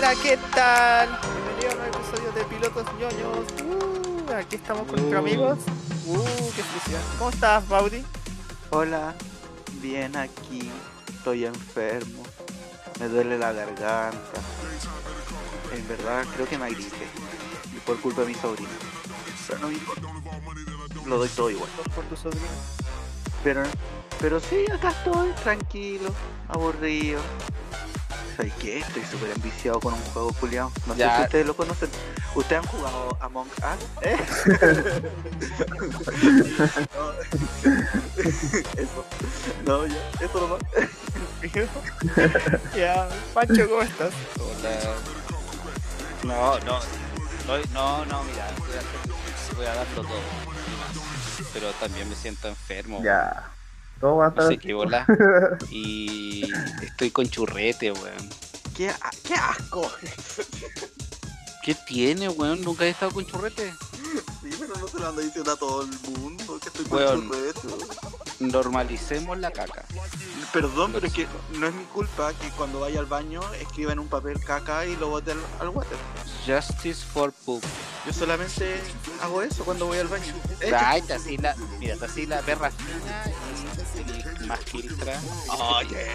buena, ¿qué tal? Bienvenido a un nuevo episodio de Pilotos ñoños. Uh, aquí estamos con nuestros Uh. amigos. Uh, qué felicidad. ¿Cómo estás, Baudi? Hola, bien aquí. Estoy enfermo. Me duele la garganta. En verdad creo que me gripé. Y por culpa de mi sobrino. Pero no me importa. Lo doy todo igual. Por tu sobrino. Pero, pero sí, acá estoy, tranquilo, aburrido. ¿Sabes qué? Estoy súper enviciado con un juego culiao. No sé si ustedes lo conocen. ¿Ustedes han jugado Among Us? ¿Eh? eso. No, ya. Eso nomás. ya, Pancho, ¿cómo estás? Hola. No, no, no, no, no, mira, voy a, voy a darlo todo. Pero también me siento enfermo. Ya. Todo va a No sé qué bola. Y estoy con churrete, weón. ¡Qué, qué asco! ¿Qué tiene, weón? ¿Nunca he estado con churrete? Sí, pero no se lo ando diciendo a todo el mundo que estoy con Weón. churrete. Normalicemos la caca. Perdón, pero es que no es mi culpa que cuando vaya al baño escriba en un papel caca y lo bote al, al water. Justice for poop. Yo solamente hago eso cuando voy al baño. Ay, te así la, mira, te así la perra fina más filtra. Oye.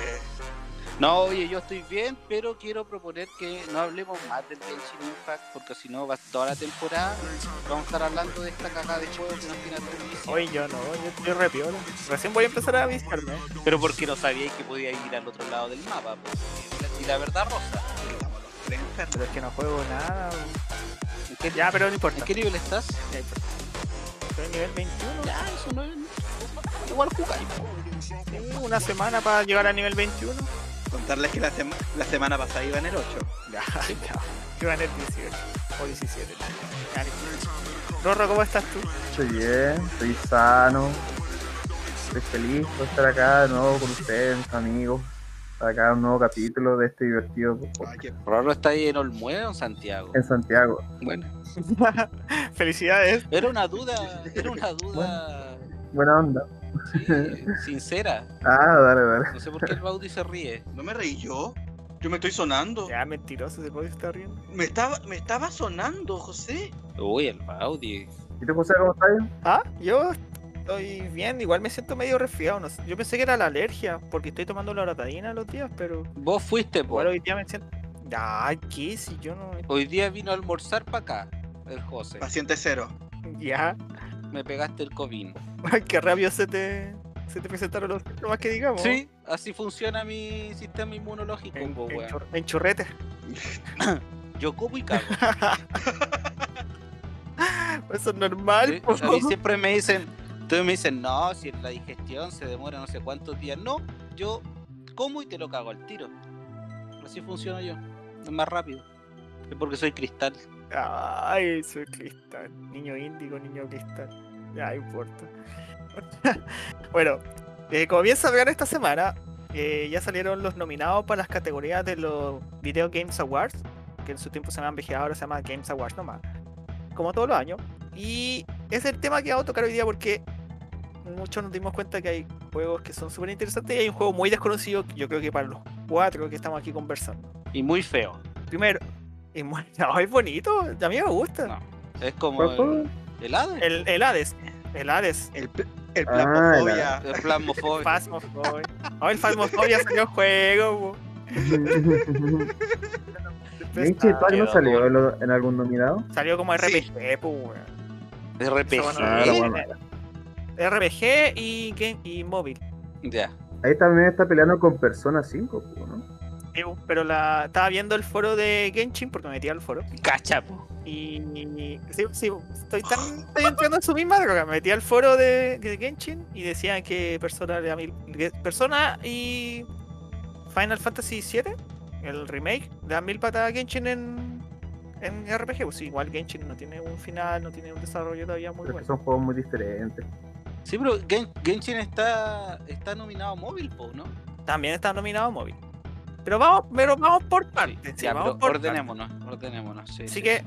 No, oye, yo estoy bien, pero quiero proponer que no hablemos más del Genshin Impact, porque si no, va toda la temporada vamos a estar hablando de esta cagada de juego que nos tiene aterrorizado. Hoy yo no, yo estoy re piola. Recién voy a empezar a visitarme. Pero porque no sabíais que podía ir al otro lado del mapa, pues. Y la verdad, Rosa, Pero es que no juego nada. ¿en qué, Ya, pero no ¿en importa. qué nivel estás? Ya. Estoy en nivel 21. Ya, eso no es... Igual jugáis. Sí, una semana para llegar a nivel 21. Contarles que la, sema- la semana pasada iba en el 8. Ya, ya. Iba en el 18 o 17. Ya, listo. Rorro, ¿cómo estás tú? Estoy bien, estoy sano. Estoy feliz por estar acá de nuevo con ustedes, mis amigos. Acá un nuevo capítulo de este divertido Rorro está ahí en Olmué o en Santiago. en Santiago. Bueno, Felicidades. era una duda, era una duda Buena onda. sí, sincera. Ah, dale, dale. No sé por qué el Baudi se ríe. ¿No me reí yo? Yo me estoy sonando. Ya, mentiroso, se puede estar riendo. Me estaba, me estaba sonando, José. Uy, el Baudi. ¿Y tú, José, cómo estás? Ah, yo estoy bien, igual me siento medio resfriado. No sé. Yo pensé que era la alergia, porque estoy tomando la loratadina los días, pero Vos fuiste, po. igual hoy día me siento. Ay, ¿qué? Si yo no. Hoy día vino a almorzar para acá, el José. Paciente cero. Ya, Me pegaste el COVID. qué rápido se te, se te presentaron los síntomas que digamos. Sí, así funciona mi sistema inmunológico, En, po, en en churrete. Yo como y cago. Eso es normal. Sí. A mí siempre me dicen, todos me dicen, no, si la digestión se demora no sé cuántos días. No, yo como y te lo cago al tiro. Así funciona yo. Es más rápido. Es porque soy cristal. Ay, soy cristal. Niño índigo, niño cristal. Ya, no importa. bueno, eh, como bien sabrán esta semana, eh, ya salieron los nominados para las categorías de los Video Games Awards, que en su tiempo se llamaban VGA, ahora se llama Games Awards nomás, como todos los años. Y es el tema que vamos a tocar hoy día porque muchos nos dimos cuenta que hay juegos que son súper interesantes y hay un juego muy desconocido, yo creo que para los cuatro que estamos aquí conversando. Y muy feo. Primero, muy- no, es bonito, a mí me gusta. No. Es como el, el Hades. El, el Hades. El Hades. El, el Ah, plasmofobia. El plasmofobia. Phasmophobia. Oh, el Phasmophobia salió juego. po. Genshin Impact no salió en, lo- en algún nominado. Salió como Sí. RPG, pues, weón. RPG. Bueno, Ah, bueno. RPG y, game, y móvil. Ya. Ahí también está peleando con Persona 5, ¿no? Po, Pero la estaba viendo el foro de Genshin porque me metí al foro. Cachapo. Y sí, sí, estoy tan estoy entrando en su misma droga. Me metí al foro de, de Genshin y decían que Persona, le da mil- que Persona y Final Fantasy VII, el remake, le dan mil patas a Genshin en, en RPG. Pues sí, igual Genshin no tiene un final, no tiene un desarrollo todavía muy Pero bueno. son juegos muy diferentes. Sí, pero Gen- Genshin está, está nominado a móvil, po, ¿no? También está nominado a móvil. Pero vamos, pero vamos por partes. sí, ya, vamos por ordenémonos, ordenémonos. Sí. Así sí, que,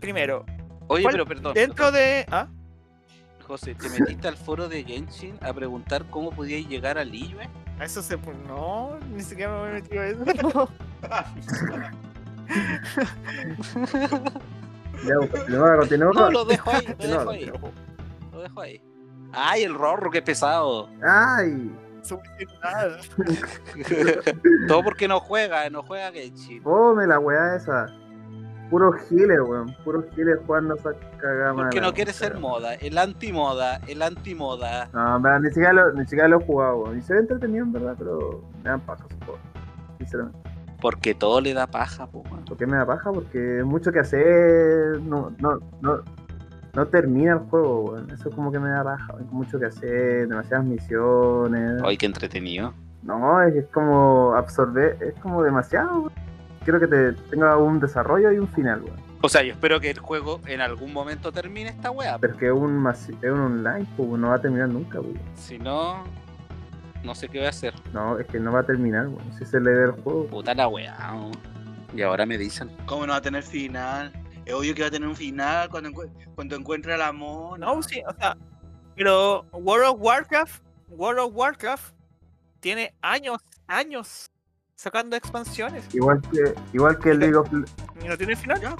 primero, Oye, ¿cuál- pero perdón. dentro de. ¿Ah? José, ¿te metiste al foro de Genshin a preguntar cómo podíais llegar al Liyue? A Eso se. No, ni siquiera me he metido a eso. Ya, continuamos, continuamos. No, con- lo dejo ahí, lo No, dejo ahí. Lo dejo ahí. Ay, el rorro, qué pesado. Ay, Todo porque no juega, no juega Genshin. fome la weá esa. Puro giles, weón. Puro giles jugando esa cagada Porque no quiere ser moda. El antimoda, el antimoda. No, verdad, ni siquiera lo, ni siquiera lo he jugado, weón. Y se ve entretenido, en verdad, pero me dan paja juegos. Sinceramente. Porque todo le da paja, po, weón. ¿Por qué me da paja? Porque mucho que hacer. No, no, no, no termina el juego, weón. Eso es como que me da paja, weón. Mucho que hacer, demasiadas misiones. Ay, qué entretenido. No, es, es como absorber, es como demasiado, weón. Quiero que te tenga un desarrollo y un final, weón. O sea, yo espero que el juego en algún momento termine esta wea. Pero es que es un, es un online, pues no va a terminar nunca, weón. Si no, no sé qué voy a hacer. No, es que no va a terminar, weón. Si se le ve el juego. Puta la wea. ¿no? Y ahora me dicen. ¿Cómo no va a tener final? Es obvio que va a tener un final cuando, encue- cuando encuentre al amor. No, sí, o sea, pero World of Warcraft, World of Warcraft tiene años, años sacando expansiones Igual que, igual que el League of y no tiene final. Ya.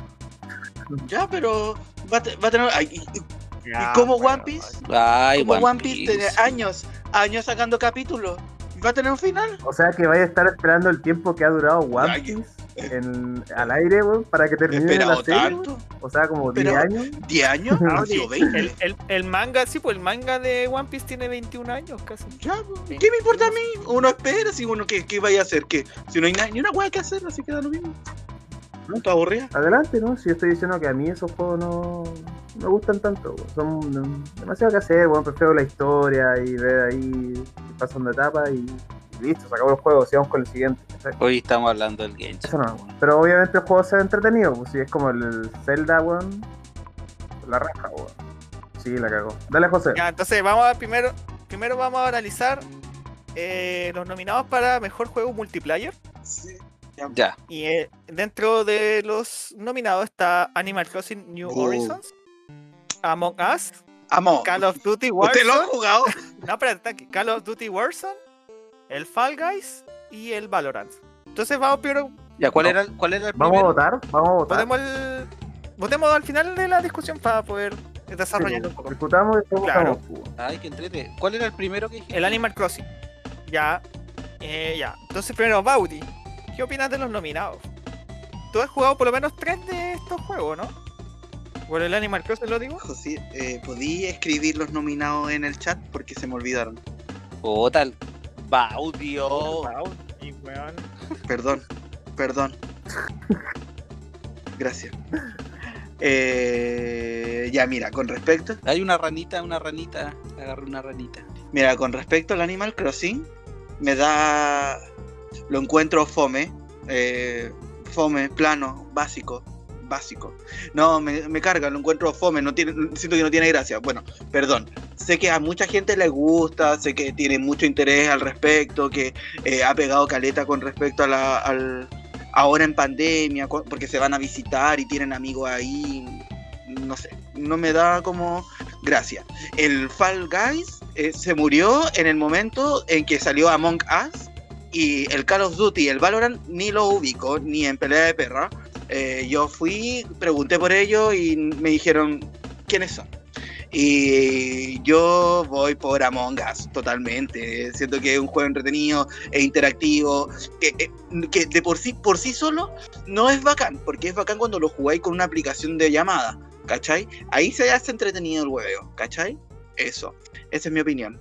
Ya, pero va a, te- va a tener. ay, y, y Ya, como One Piece, Ay, como One Piece, tiene años, años sacando capítulos. ¿Va a tener un final? O sea que vaya a estar esperando el tiempo que ha durado One Ay, Piece en, al aire, weón, para que termine la ¿Esperado serie. tanto? O sea, como Pero- 10 años. ¿10 años? Ah, ¿Han sido sí, 20? el, el, el manga, sí, pues el manga de One Piece tiene 21 años casi. Ya, ¿qué me importa a mí? Uno espera, si uno, ¿qué, qué vaya a hacer? ¿Qué? Si no hay ni una hueá que hacer, así queda lo mismo. ¿No te aburrida? Adelante, ¿no? Si yo estoy diciendo que a mí esos juegos no no me gustan tanto, weón. son demasiado que hacer, bueno, prefiero la historia y ver ahí que pasan de etapa y, y listo, se acabó el juego, sigamos con el siguiente. Hoy estamos hablando del Genshin. Eso no, pero obviamente el juego se ve entretenido, pues si es como el Zelda, weón, la raja, weón. Sí, la cagó. Dale, José. Ya, entonces vamos a primero, primero vamos a analizar eh, los nominados para mejor juego multiplayer. Sí. Ya. Y eh, dentro de los nominados está Animal Crossing New Oh. Horizons, Among Us, Amo. Call of Duty ¿Usted lo ha Warzone. jugado? No, espérate. Call of Duty Warzone, el Fall Guys y el Valorant. Entonces vamos primero, Ya, ¿cuál No. era, el- cuál era el Vamos a primero? votar, vamos a votar. votemos, el- votemos al final de la discusión para poder desarrollar un poco. Discutamos y Claro. votamos. Ay, que entrete. ¿Cuál era el primero que dijiste? El Animal Crossing. Ya. Eh, ya. Entonces primero, Baudi. ¿Qué opinas de los nominados? Tú has jugado por lo menos tres de estos juegos, ¿no? ¿Por el Animal Crossing lo digo? José, eh, ¿podí escribir los nominados en el chat? Porque se me olvidaron. El Baudio. Weón. Perdón, perdón. Gracias. Eh, ya, mira, con respecto. Hay una ranita, una ranita. Agarré una ranita. Mira, con respecto al Animal Crossing, me da. Lo encuentro fome. eh, fome, plano, básico. Básico. No, me, me carga, lo encuentro fome, no tiene, siento que no tiene gracia. Bueno, perdón. Sé que a mucha gente le gusta, sé que tiene mucho interés al respecto, que eh, ha pegado caleta con respecto a la. Ahora en pandemia, porque se van a visitar y tienen amigos ahí. No sé, no me da como gracia. El Fall Guys eh, se murió en el momento en que salió Among Us y el Call of Duty, el Valorant, ni lo ubico, ni en pelea de perra. Eh, yo fui, pregunté por ello y me dijeron quiénes son. Y yo voy por Among Us totalmente. Siento que es un juego entretenido e interactivo, que, eh, que de por sí, por sí solo no es bacán, porque es bacán cuando lo jugáis con una aplicación de llamada, ¿cachai? Ahí se hace entretenido el huevo, ¿cachai? Eso, esa es mi opinión.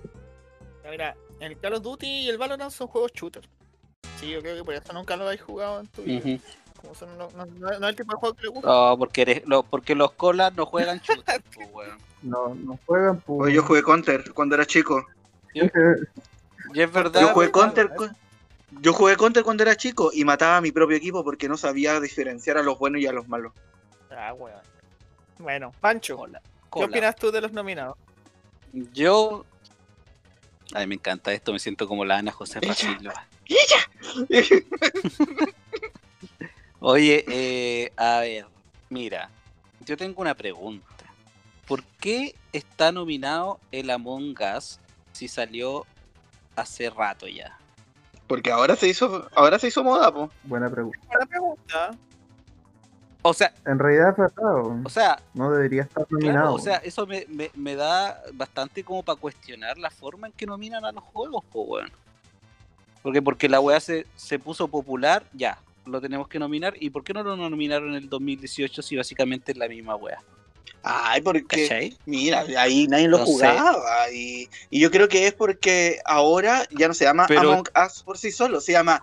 Mira, el Call of Duty y el Valorant son juegos shooter. Sí, yo creo que por eso nunca lo habéis jugado en tu vida. Como son, no, no- no- no es el tipo de juego que le gusta. No, porque, eres, lo- porque los colas no juegan shooter, weón. No, no juegan, Oye, pues. yo jugué Counter cuando era chico. Y es verdad. Yo jugué. Counter. Yo jugué Counter cuando era chico y mataba a mi propio equipo porque no sabía diferenciar a los buenos y a los malos. Ah, weón. Bueno, Pancho, Cola, ¿qué opinas tú de los nominados? Yo. Ay, me encanta esto, me siento como la Ana José. Silva. Oye, eh, a ver, mira, yo tengo una pregunta. ¿Por qué está nominado el Among Us si salió hace rato ya? Porque ahora se hizo, ahora se hizo moda, po. Buena pregunta. Buena pregunta. O sea, En realidad es verdad, o sea, no debería estar Claro, nominado. o sea, eso me, me- me da bastante como para cuestionar la forma en que nominan a los juegos, pues bueno. Porque porque la weá se, se puso popular, ya, lo tenemos que nominar. ¿Y por qué no lo nominaron en el 2018 si básicamente es la misma weá? Ay, porque ¿Cachai? Mira, ahí nadie lo No jugaba. Y, y yo creo que es porque ahora ya no se llama Pero- Among Us por sí solo, se llama.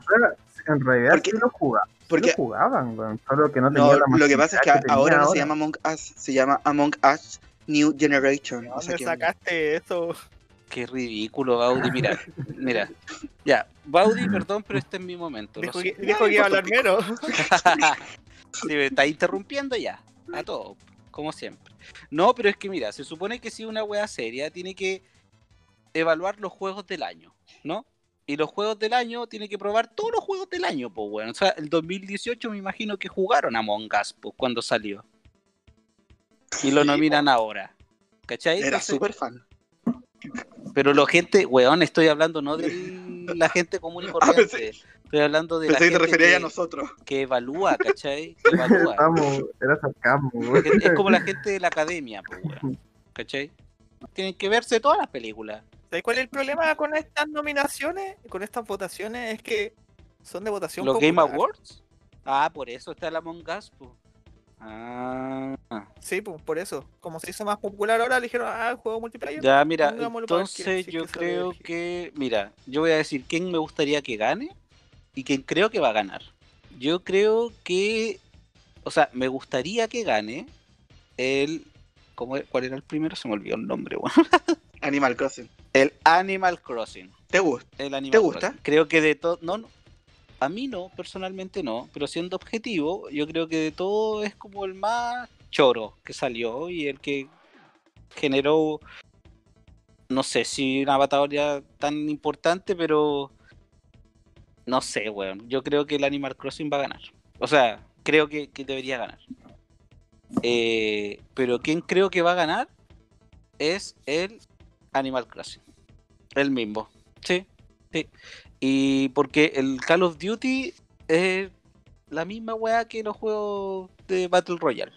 en realidad porque- sí lo jugaban. sí lo jugaban. Solo que no no, tenía la lo que pasa es que ahora no se llama Among Us, se llama Among Us New Generation. ¿De O sea dónde sacaste eso? Qué ridículo, Baudi. Mira, mira. Ya, Baudi, perdón, pero este es mi momento. Dijo que, dijo que iba a hablar menos. Sí, me está interrumpiendo ya. A todo, como siempre. No, pero es que mira, se supone que si una wea seria tiene que evaluar los juegos del año, ¿no? Y los juegos del año tiene que probar todos los juegos del año, pues bueno. O sea, el 2018 me imagino que jugaron a Among Us pues, cuando salió. Y lo Sí, nominan ahora. ¿Cachai? Era súper fan. Pero la gente, weón, estoy hablando no de la gente común y Ah, corriente. pensé- Estoy hablando de Pensé la que te gente referías a que, nosotros. que evalúa, ¿cachai? Que evalúa. Estamos, era sarcasmo, es como la gente de la academia, pues, weón. ¿Cachai? Tienen que verse todas las películas. ¿Sabes cuál es el problema con estas nominaciones? Con estas votaciones es que son de votación ¿Los Game. Awards? Ah, por eso está la Among Us, pues. Ah, Sí, pues por eso. Como se hizo más popular ahora, le dijeron, ah, juego multiplayer. ya, mira, entonces yo que creo que, mira, yo voy a decir quién me gustaría que gane y quién creo que va a ganar. Yo creo que, o sea, me gustaría que gane el, ¿cómo, ¿cuál era el primero? Se me olvidó el nombre, weón. Animal Crossing. El Animal Crossing. ¿Te gusta? El Animal ¿Te gusta? Crossing. Creo que de todo. No, no, a mí no, personalmente no. Pero siendo objetivo, yo creo que de todo es como el más choro que salió y el que generó. No sé si una batalla tan importante, pero. No sé, weón. Yo creo que el Animal Crossing va a ganar. O sea, creo que, debería ganar. Eh, pero quien creo que va a ganar es el Animal Crossing. El mismo. Sí, sí. Y porque el Call of Duty es la misma weá que los juegos de Battle Royale.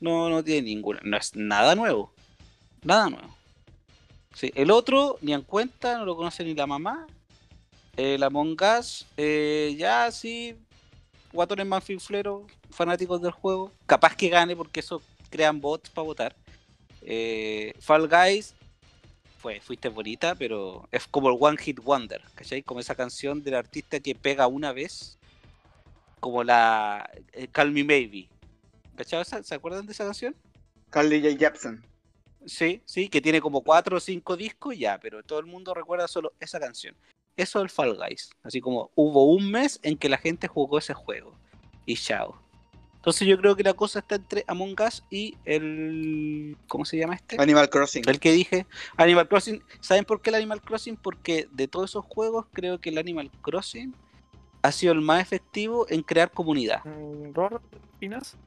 No, no tiene ninguna. No es nada nuevo. Nada nuevo. Sí, el otro, ni en cuenta, no lo conoce ni la mamá. El Among Us, eh, ya sí, guatones más finfleros, fanáticos del juego. Capaz que gane porque eso crean bots para votar. Eh, Fall Guys, fue, fuiste bonita, pero es como el One Hit Wonder, ¿cachai? Como esa canción del artista que pega una vez, como la eh, Call Me Maybe. ¿Cachai? ¿Se acuerdan de esa canción? Carly J. Jepsen. Sí, sí, que tiene como cuatro o cinco discos ya, pero todo el mundo recuerda solo esa canción. Eso es el Fall Guys. Así como hubo un mes en que la gente jugó ese juego. Y chao. Entonces yo creo que la cosa está entre Among Us y el... ¿Cómo se llama este? Animal Crossing. El que dije, Animal Crossing. ¿Saben por qué el Animal Crossing? Porque de todos esos juegos creo que el Animal Crossing ha sido el más efectivo en crear comunidad. Mm, ¿Ror, opinas?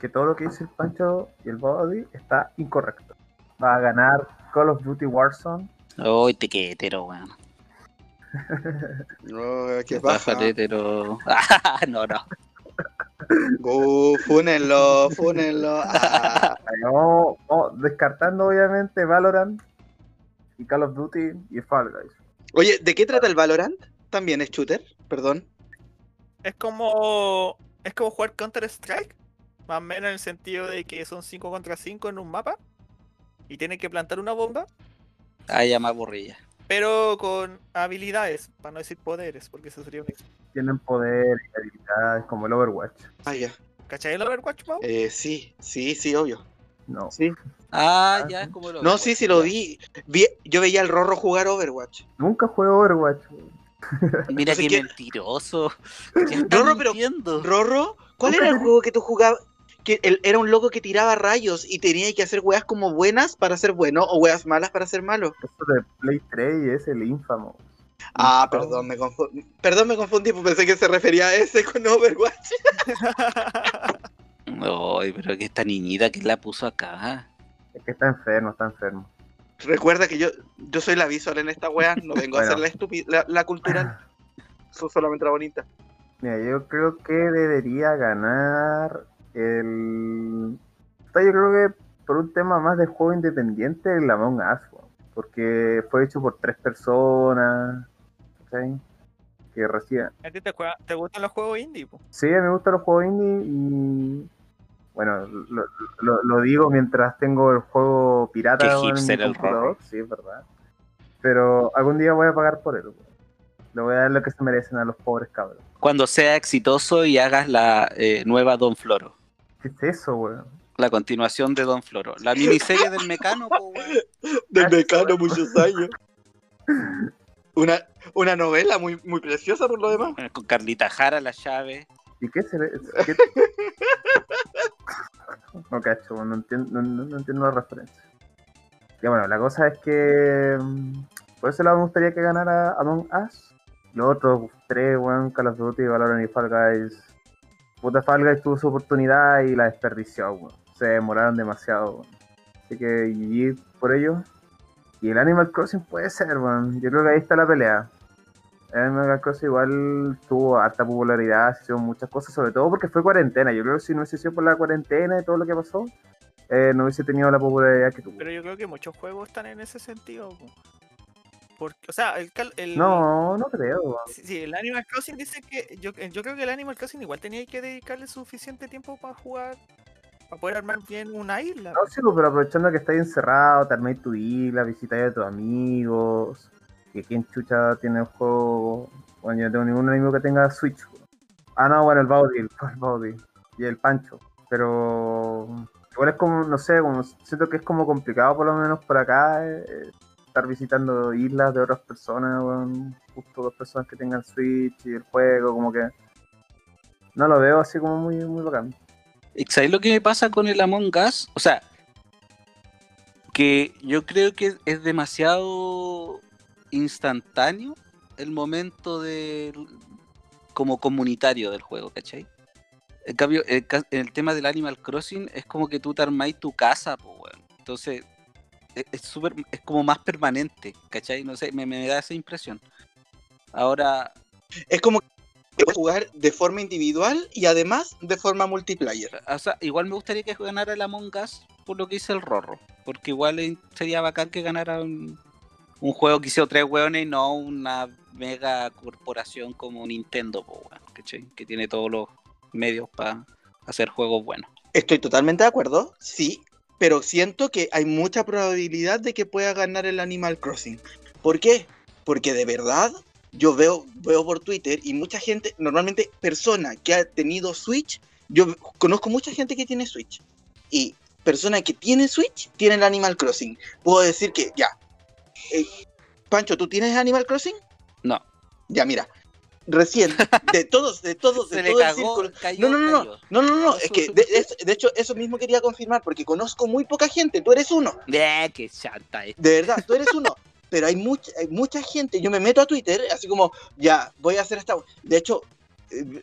que todo lo que dice el Pancho y el Body está incorrecto. Va a ganar Call of Duty Warzone. Uy, te qué hetero, weón. Oh, ¿Qué Qué paja, pasa? hetero. no, no. Uh, fúnenlo, fúnenlo. Ah, No, no, descartando obviamente Valorant y Call of Duty y Fall Guys. Oye, ¿de qué trata el Valorant? También es shooter, perdón. Es como. Es como jugar Counter Strike. Más o menos en el sentido de que son 5 contra 5 en un mapa. Y tienen que plantar una bomba. Ah, ya me aburría. Pero con habilidades. Para no decir poderes. Porque eso sería un. Tienen poder y habilidades como el Overwatch. Ah, ya. ¿Cachai el Overwatch, Mau? Eh, sí, sí, sí, obvio. No, Sí. Ah, Ah, ya sí. es como lo No, sí, sí lo vi. Vi- Yo veía al Rorro jugar Overwatch. nunca juego Overwatch. Mira qué mentiroso. Rorro, pero-. Rorro, ¿cuál era el juego que tú jugabas? Que él era un loco que tiraba rayos y tenía que hacer weas como buenas para ser bueno o weas malas para ser malo. Eso de Play 3 es el infamo. Ah, perdón, me confundí. Perdón, me confundí, pues pensé que se refería a ese con Overwatch. Ay, pero que esta niñita que la puso acá. Es que está enfermo, está enfermo. Recuerda que yo, yo soy la visual en esta wea, no vengo a hacer la, la, la cultural, soy solamente la bonita. Mira, yo creo que debería ganar El... Yo creo que por un tema más de juego independiente, el Among Us, porque fue hecho por tres personas, ¿cachai? Que recién... ¿A ti te, juega- te gustan los juegos indie? po? Sí, a mí me gustan los juegos indie y... Bueno, lo, lo- lo digo mientras tengo el juego pirata Qué en mi hipster el computador, sí, es verdad. Pero algún día voy a pagar por él. Le voy a dar lo que se merecen a los pobres cabros. Cuando sea exitoso y hagas la eh, nueva Don Floro. ¿Qué es eso, weón? La continuación de Don Floro. La miniserie del mecano, po, weón. Del Mecano muchos años. Una, una novela muy, muy preciosa por lo demás. Con Carlita Jara, la llave. ¿Y qué se le.? qué- no cacho, no entiendo, no, no- no entiendo la referencia. Ya bueno, la cosa es que. mm, Por ese lado me gustaría que ganara Among Us. Los otros tres, weón, Call of Duty, Valorant y Fall Guys. Puta Fall Guys tuvo su oportunidad y la desperdició, weón. Se demoraron demasiado, weón. Así que GG por ello. Y el Animal Crossing puede ser, weón. Yo creo que ahí está la pelea. El Animal Crossing igual tuvo harta popularidad, se hicieron muchas cosas, sobre todo porque fue cuarentena. Yo creo que si no hubiese sido por la cuarentena y todo lo que pasó, eh, no hubiese tenido la popularidad que tuvo. Pero yo creo que muchos juegos están en ese sentido. po. Porque, o sea, el, cal- el, No, no creo. Sí, sí, el Animal Crossing dice que. Yo, yo creo que el Animal Crossing igual tenía que dedicarle suficiente tiempo para jugar. Para poder armar bien una isla. No, sí, pues, pero aprovechando que estás encerrado, te armáis tu isla, visitáis a tus amigos, que quien chucha tiene el juego. Bueno, yo no tengo ningún amigo que tenga Switch. Ah, no, bueno, el Baudi, el, el Baudi y el Pancho. Pero igual es como, no sé, como, siento que es como complicado por lo menos por acá eh, estar visitando islas de otras personas, weón, justo dos personas que tengan Switch y el juego, como que no lo veo así como muy, muy bacán. ¿Y ¿Sabes lo que me pasa con el Among Us? O sea, que yo creo que es demasiado instantáneo el momento del como comunitario del juego, ¿cachai? En cambio, el, el tema del Animal Crossing es como que tú te armáis tu casa, pues, weón. Entonces, es súper, es como más permanente, ¿cachai? No sé, me, me da esa impresión. Ahora, Es como que puedes jugar de forma individual y además de forma multiplayer. o sea, igual me gustaría que ganara el Among Us por lo que hizo el Rorro. Porque igual sería bacán que ganara un, un juego que hizo tres hueones y no una mega corporación como Nintendo, ¿cachai? que tiene todos los medios para hacer juegos buenos. Estoy totalmente de acuerdo, sí, pero siento que hay mucha probabilidad de que pueda ganar el Animal Crossing. ¿Por qué? Porque de verdad yo veo, veo por Twitter y mucha gente, normalmente persona que ha tenido Switch, yo conozco mucha gente que tiene Switch. Y persona que tiene Switch tiene el Animal Crossing. Puedo decir que ya. eh, Pancho, ¿tú tienes Animal Crossing? No. Ya, mira. Recién, de todos, de todos, de todo el círculo. No, no, no, no, no, no, no, es que de, de- de hecho eso mismo quería confirmar porque conozco muy poca gente, tú eres uno, Eh, qué chanta es. de verdad, tú eres uno, pero hay mucha, hay mucha gente, yo me meto a Twitter así como, ya, voy a hacer esta, de hecho, eh,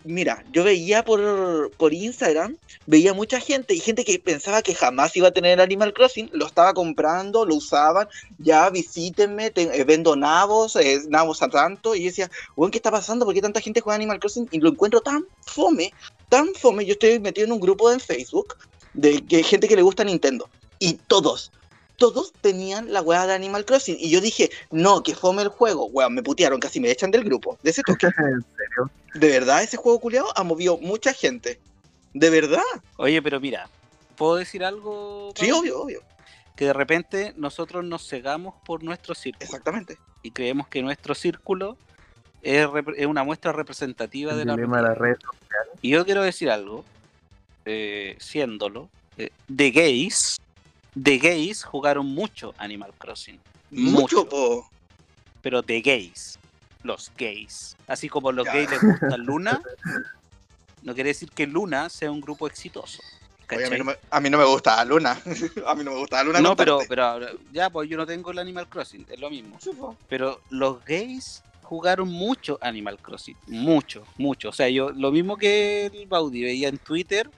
mira, yo veía por, por Instagram, veía mucha gente y gente que pensaba que jamás iba a tener Animal Crossing, lo estaba comprando, lo usaban, ya visítenme, te- eh, vendo nabos, eh, nabos a tanto, y yo decía, weón, ¿qué está pasando? ¿Por qué tanta gente juega Animal Crossing? Y lo encuentro tan fome, tan fome. Yo estoy metido en un grupo en Facebook de que gente que le gusta Nintendo. Y todos, todos tenían la weá de Animal Crossing. Y yo dije, no, que fome el juego. Weón, me putearon, casi me echan del grupo. De ese toque. ¿En serio? De verdad, ese juego culiado ha movido mucha gente. De verdad. Oye, pero mira, ¿puedo decir algo? Sí, Pablo? obvio, obvio. Que de repente nosotros nos cegamos por nuestro círculo. Exactamente. y creemos que nuestro círculo es, es una muestra representativa de El la de la realidad. red. Y yo quiero decir algo, eh, siéndolo, eh, de gays, de gays jugaron mucho Animal Crossing, Mucho, Mucho. po. pero de gays, los gays. Así como los Ya. gays les gusta Luna, no quiere decir que Luna sea un grupo exitoso. Oye, a, mí no me, a mí no me gusta Luna. a mí no me gusta Luna. No, pero, ya, pues yo no tengo el Animal Crossing, es lo mismo. Pero los gays jugaron mucho Animal Crossing. Mucho, mucho. O sea, yo lo mismo que el Baudi veía en Twitter.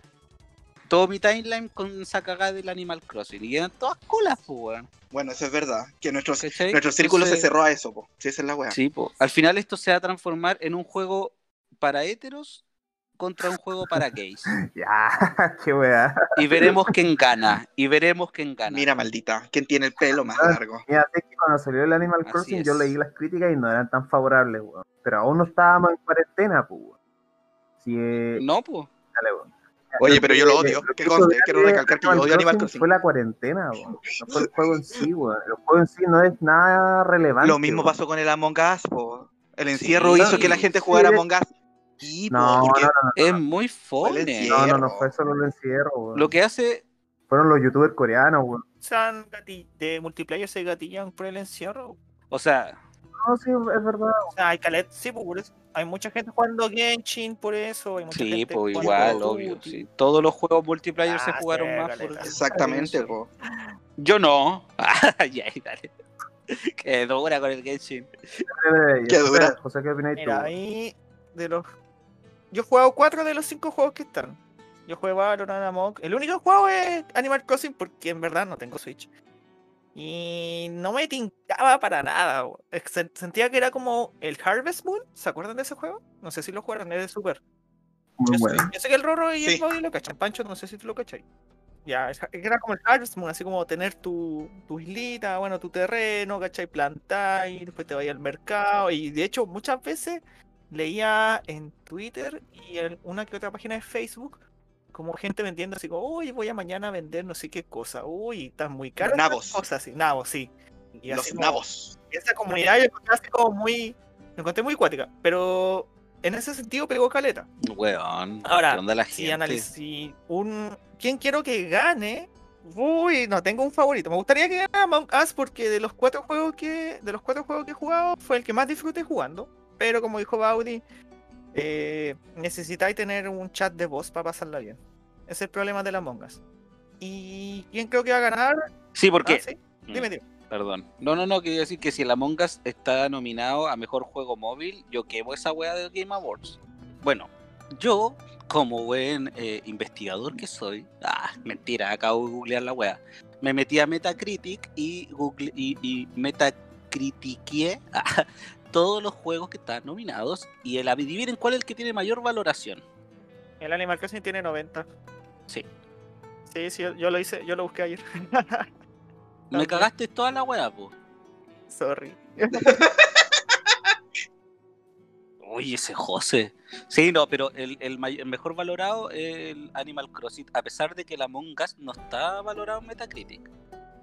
Todo mi timeline con esa cagada del Animal Crossing. Y eran todas colas, pues, weón. Bueno, eso es verdad. Que nuestro, ¿Cachai? nuestro círculo se cerró a eso, po. Sí, esa es la weá. Sí, po. Al final esto se va a transformar en un juego para héteros, contra un juego para gays. Ya, qué weá. Y veremos quién gana. Y veremos quién gana. Mira, maldita, ¿quién tiene el pelo más Ah. largo? Mira, es que cuando salió el Animal Así Crossing es. yo leí las críticas y no eran tan favorables, weón. Pero aún no estábamos en cuarentena, pues, weón. Si, eh, No, pues. dale, weón. Oye, pero yo lo odio. Que conste, quiero recalcar que yo odio Animal Crossing. Fue la cuarentena, weón. No fue el juego en sí, weón. El juego en sí no es nada relevante. Lo mismo pasó con el Among Us, po. El encierro Sí. hizo que la gente jugara Sí. Among Us. Y, po, No, no, no, Es muy fome. no, no, no fue solo el encierro, weón. Lo que hace. Fueron los youtubers coreanos, weón. De multiplayer se gatillan por el encierro. O sea, No, sí, es verdad. O sea, hay calet, sí, pues, por eso. Hay mucha gente jugando Genshin por eso. Hay mucha sí, gente pues igual, obvio. Sí. Todos los juegos multiplayer se Ah, jugaron sí, más caleta. por. Exactamente, po. Yo no. ya, dale. Qué dura con el Genshin. Eh, Qué dura. José, ¿qué opináis tú? Mira, ahí de los. Yo he jugado cuatro de los cinco juegos que están. Yo jugué Valorant, Among. El único juego es Animal Crossing porque en verdad no tengo Switch. Y no me tincaba para nada. se- Sentía que era como el Harvest Moon. ¿Se acuerdan de ese juego? No sé si lo jugaron, es de Super. Muy Yo, bueno. sé, yo sé que el Roro y Sí. el Bobby lo cachan. Pancho, no sé si tú lo cachai. Ya, era como el Harvest Moon, así como tener tu, tu islita, bueno, tu terreno, ¿cachai? Plantar y después te vaya al mercado. Y de hecho, muchas veces leía en Twitter y en una que otra página de Facebook como gente vendiendo así como, uy, voy a mañana vender no sé qué cosa, uy, están muy estas Nabos. cosas así, nabos, sí. Y así Los como- nabos. esa comunidad yo encontré así como muy, lo encontré muy cuática, pero en ese sentido pegó caleta. Weón. Ahora, ¿qué onda la si gente? analiz- si un quién quiero que gane, uy, no tengo un favorito. Me gustaría que ganara Among Us porque de los cuatro juegos que de los cuatro juegos que he jugado fue el que más disfruté jugando, pero como dijo Baudi, eh, necesitáis tener un chat de voz para pasarla bien. Es el problema de la Among Us. ¿Y quién creo que va a ganar? Sí, porque. Ah, ¿sí? Mm, Dime, dime. Perdón. No, no, no, quería decir que si el Among Us está nominado a mejor juego móvil, yo quemo esa wea del Game Awards. Bueno, yo, como buen eh, investigador que soy, ah, mentira, acabo de googlear la wea. Me metí a Metacritic y, Google, y, y metacritiqué ah, todos los juegos que están nominados y el adivinen cuál es el que tiene mayor valoración. El Animal Crossing tiene 90. Sí. Sí, sí, yo, lo hice, yo lo busqué ayer. Me cagaste toda la wea, po. Sorry. Uy, ese José. Sí, no, pero el, el mejor valorado es el Animal Crossing, a pesar de que el Among Us no está valorado en Metacritic.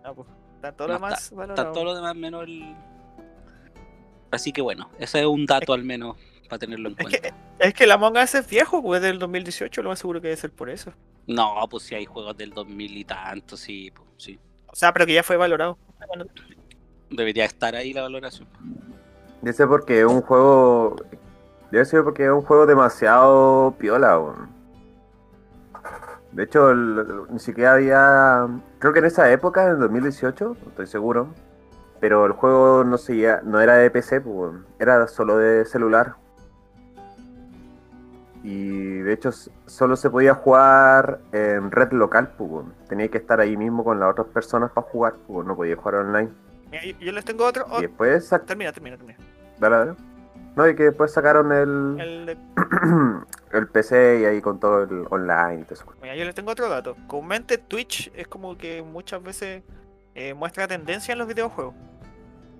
Ah, pues, está todo No lo más Está valorado. todo lo demás menos el. Así que bueno, ese es un dato al menos para tenerlo en Es cuenta. que, es que el Among Us es viejo, pues es del 2018, lo más seguro que debe ser por eso. No, pues si hay juegos del 2000 y tanto, sí, pues sí. O sea, pero que ya fue valorado. Bueno, Debería estar ahí la valoración. Debe ser porque es un juego. Debe ser porque es un juego demasiado piola, weón. De hecho, el- ni siquiera había. Creo que en esa época, en el 2018, no estoy seguro. Pero el juego no seguía, no era de PC, pues, era solo de celular. Y de hecho, solo se podía jugar en red local, pues. Tenía que estar ahí mismo con las otras personas para jugar, pues, no podía jugar online. mira, yo, yo les tengo otro. Y después Termina, termina, termina. Dale, dale. No, y que después sacaron el, El de- el PC y ahí con todo el online mira, yo les tengo otro dato. Comúnmente Twitch es como que muchas veces eh, muestra tendencia en los videojuegos.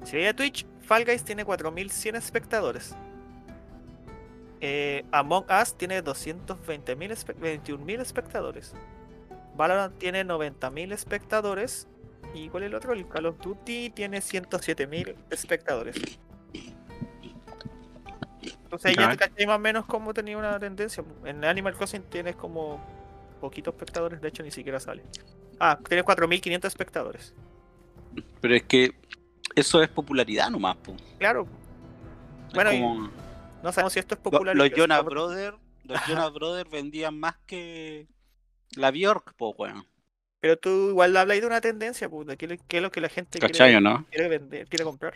Si veis a Twitch, Fall Guys tiene 4100 espectadores. Eh, Among Us tiene 220.000 espe- 21.000 espectadores. Valorant tiene 90.000 espectadores. ¿Y cuál es el otro? El Call of Duty tiene 107.000 espectadores. Entonces ya te caché más o menos cómo tenía una tendencia. En Animal Crossing tienes como poquitos espectadores, de hecho ni siquiera sale. Ah, tienes 4.500 espectadores. Pero es que eso es popularidad nomás, po. Claro, Es Bueno, y como- no sabemos si esto es Lo- popular. los Jonas Brothers, los Jonas Brothers vendían más que la Bjork, po, weón. Pero tú igual hablas de una tendencia, pues, de qué, es lo que la gente quiere vender, quiere comprar.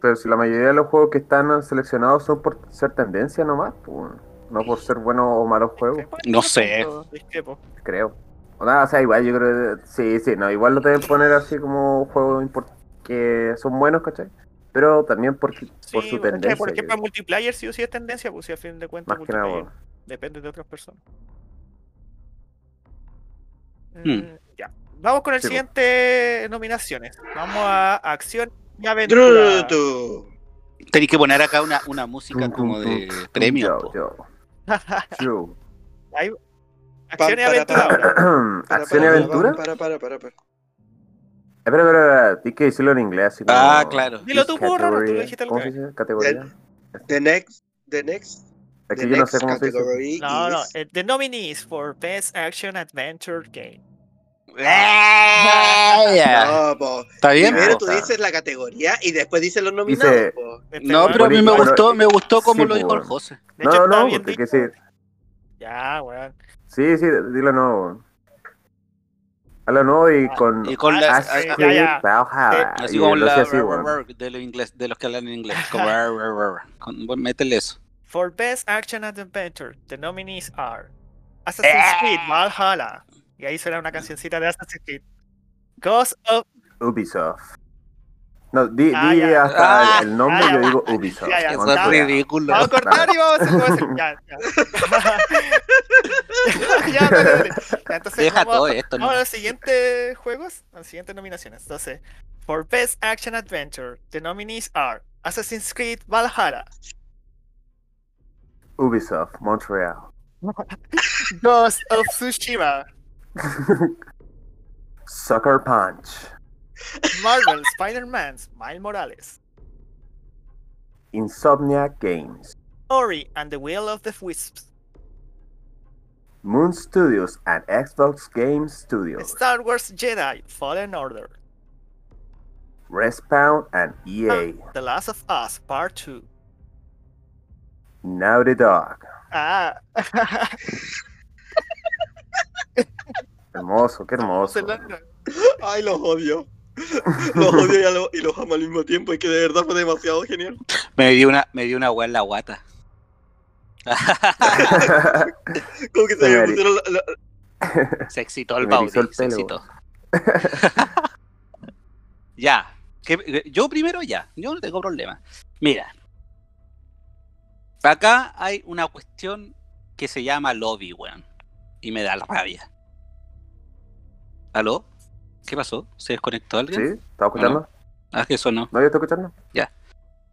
Pero si la mayoría de los juegos que están seleccionados son por ser tendencia nomás, pues, no por ser buenos o malos juegos, No sé. creo. O, nada, o sea, igual yo creo que sí, sí, no, igual lo deben poner así como juegos que son buenos, ¿cachai? pero también por, por su porque, tendencia. Por yo ejemplo, creo. multiplayer sí o sí es tendencia, pues si a fin de cuentas Más que nada, weón. depende de otras personas. Hmm. Mm, ya. Vamos con el Sí, pues. siguiente nominaciones. Vamos a acción y aventura. Tenéis que poner acá una, una música como de premio. yo, yo, Ahí- acción y aventura ¿Acción y aventura? Para, para, para, para. Espera, espera, espera, tienes que decirlo en inglés. Ah, claro. Dilo tú, Raro, tú lo dijiste la ¿Cómo se dice? ¿Categoría? The next, the next, the que yo no next sé cómo se dice. No, no. is- eh, The nominees for Best Action Adventure Game. Ah. No, po. Está bien. Primero tú dices la categoría y después dices los Dice- nominados. po. Este No, pero a mí me gustó, me gustó como sí, lo dijo el. José. de No, hecho, no, está no, bien porque dicho. sí. Ya, weón. Sí, sí, dilo no. Hazlo no y con. Y con Ah, la, sí, a- ya, Astrid ya. Valhalla. así como la de los inglés, de los que hablan en inglés. Como rar, rar, rar. Con- bueno, métele eso. For Best Action Adventure, the nominees are Assassin's Creed Valhalla. Y ahí suena una cancioncita de Assassin's Creed. Ghost of. Ubisoft. No, di, Ah, di ya. hasta Ah, el nombre, ah, yo digo Ubisoft. Ya, ya, es ridículo. Vamos a cortar y vamos a hacer. Ya, ya. ya, entonces, Deja vamos a- todo esto. Vamos ¿no? a los siguientes juegos, a las siguientes nominaciones. Entonces, for Best Action Adventure, the nominees are Assassin's Creed Valhalla, Ubisoft, Montreal. Ghost of Tsushima, Sucker Punch. Marvel Spider-Man's Miles Morales, Insomnia Games. Ori and the Will of the Wisps, Moon Studios and Xbox Game Studios. Star Wars Jedi Fallen Order, Respawn and EA. The Last of Us Part 2. Now the Dog. Ah, Hermoso, qué hermoso. Ay, los odio. Los odio y, a lo- y los amo al mismo tiempo. Es que de verdad fue demasiado genial. Me dio una, me dio una weá en la guata. Como que se Se me pusieron la- la- se excitó el Baudi. Se excitó. ya. ¿Qué- yo primero ya. Yo no tengo problema. Mira. Acá hay una cuestión que se llama lobby, weón. Y me da la rabia. ¿Aló? ¿Qué pasó? ¿Se desconectó alguien? ¿Sí? ¿Estaba escuchando? Ah, que eso no. ¿No yo estoy escuchando?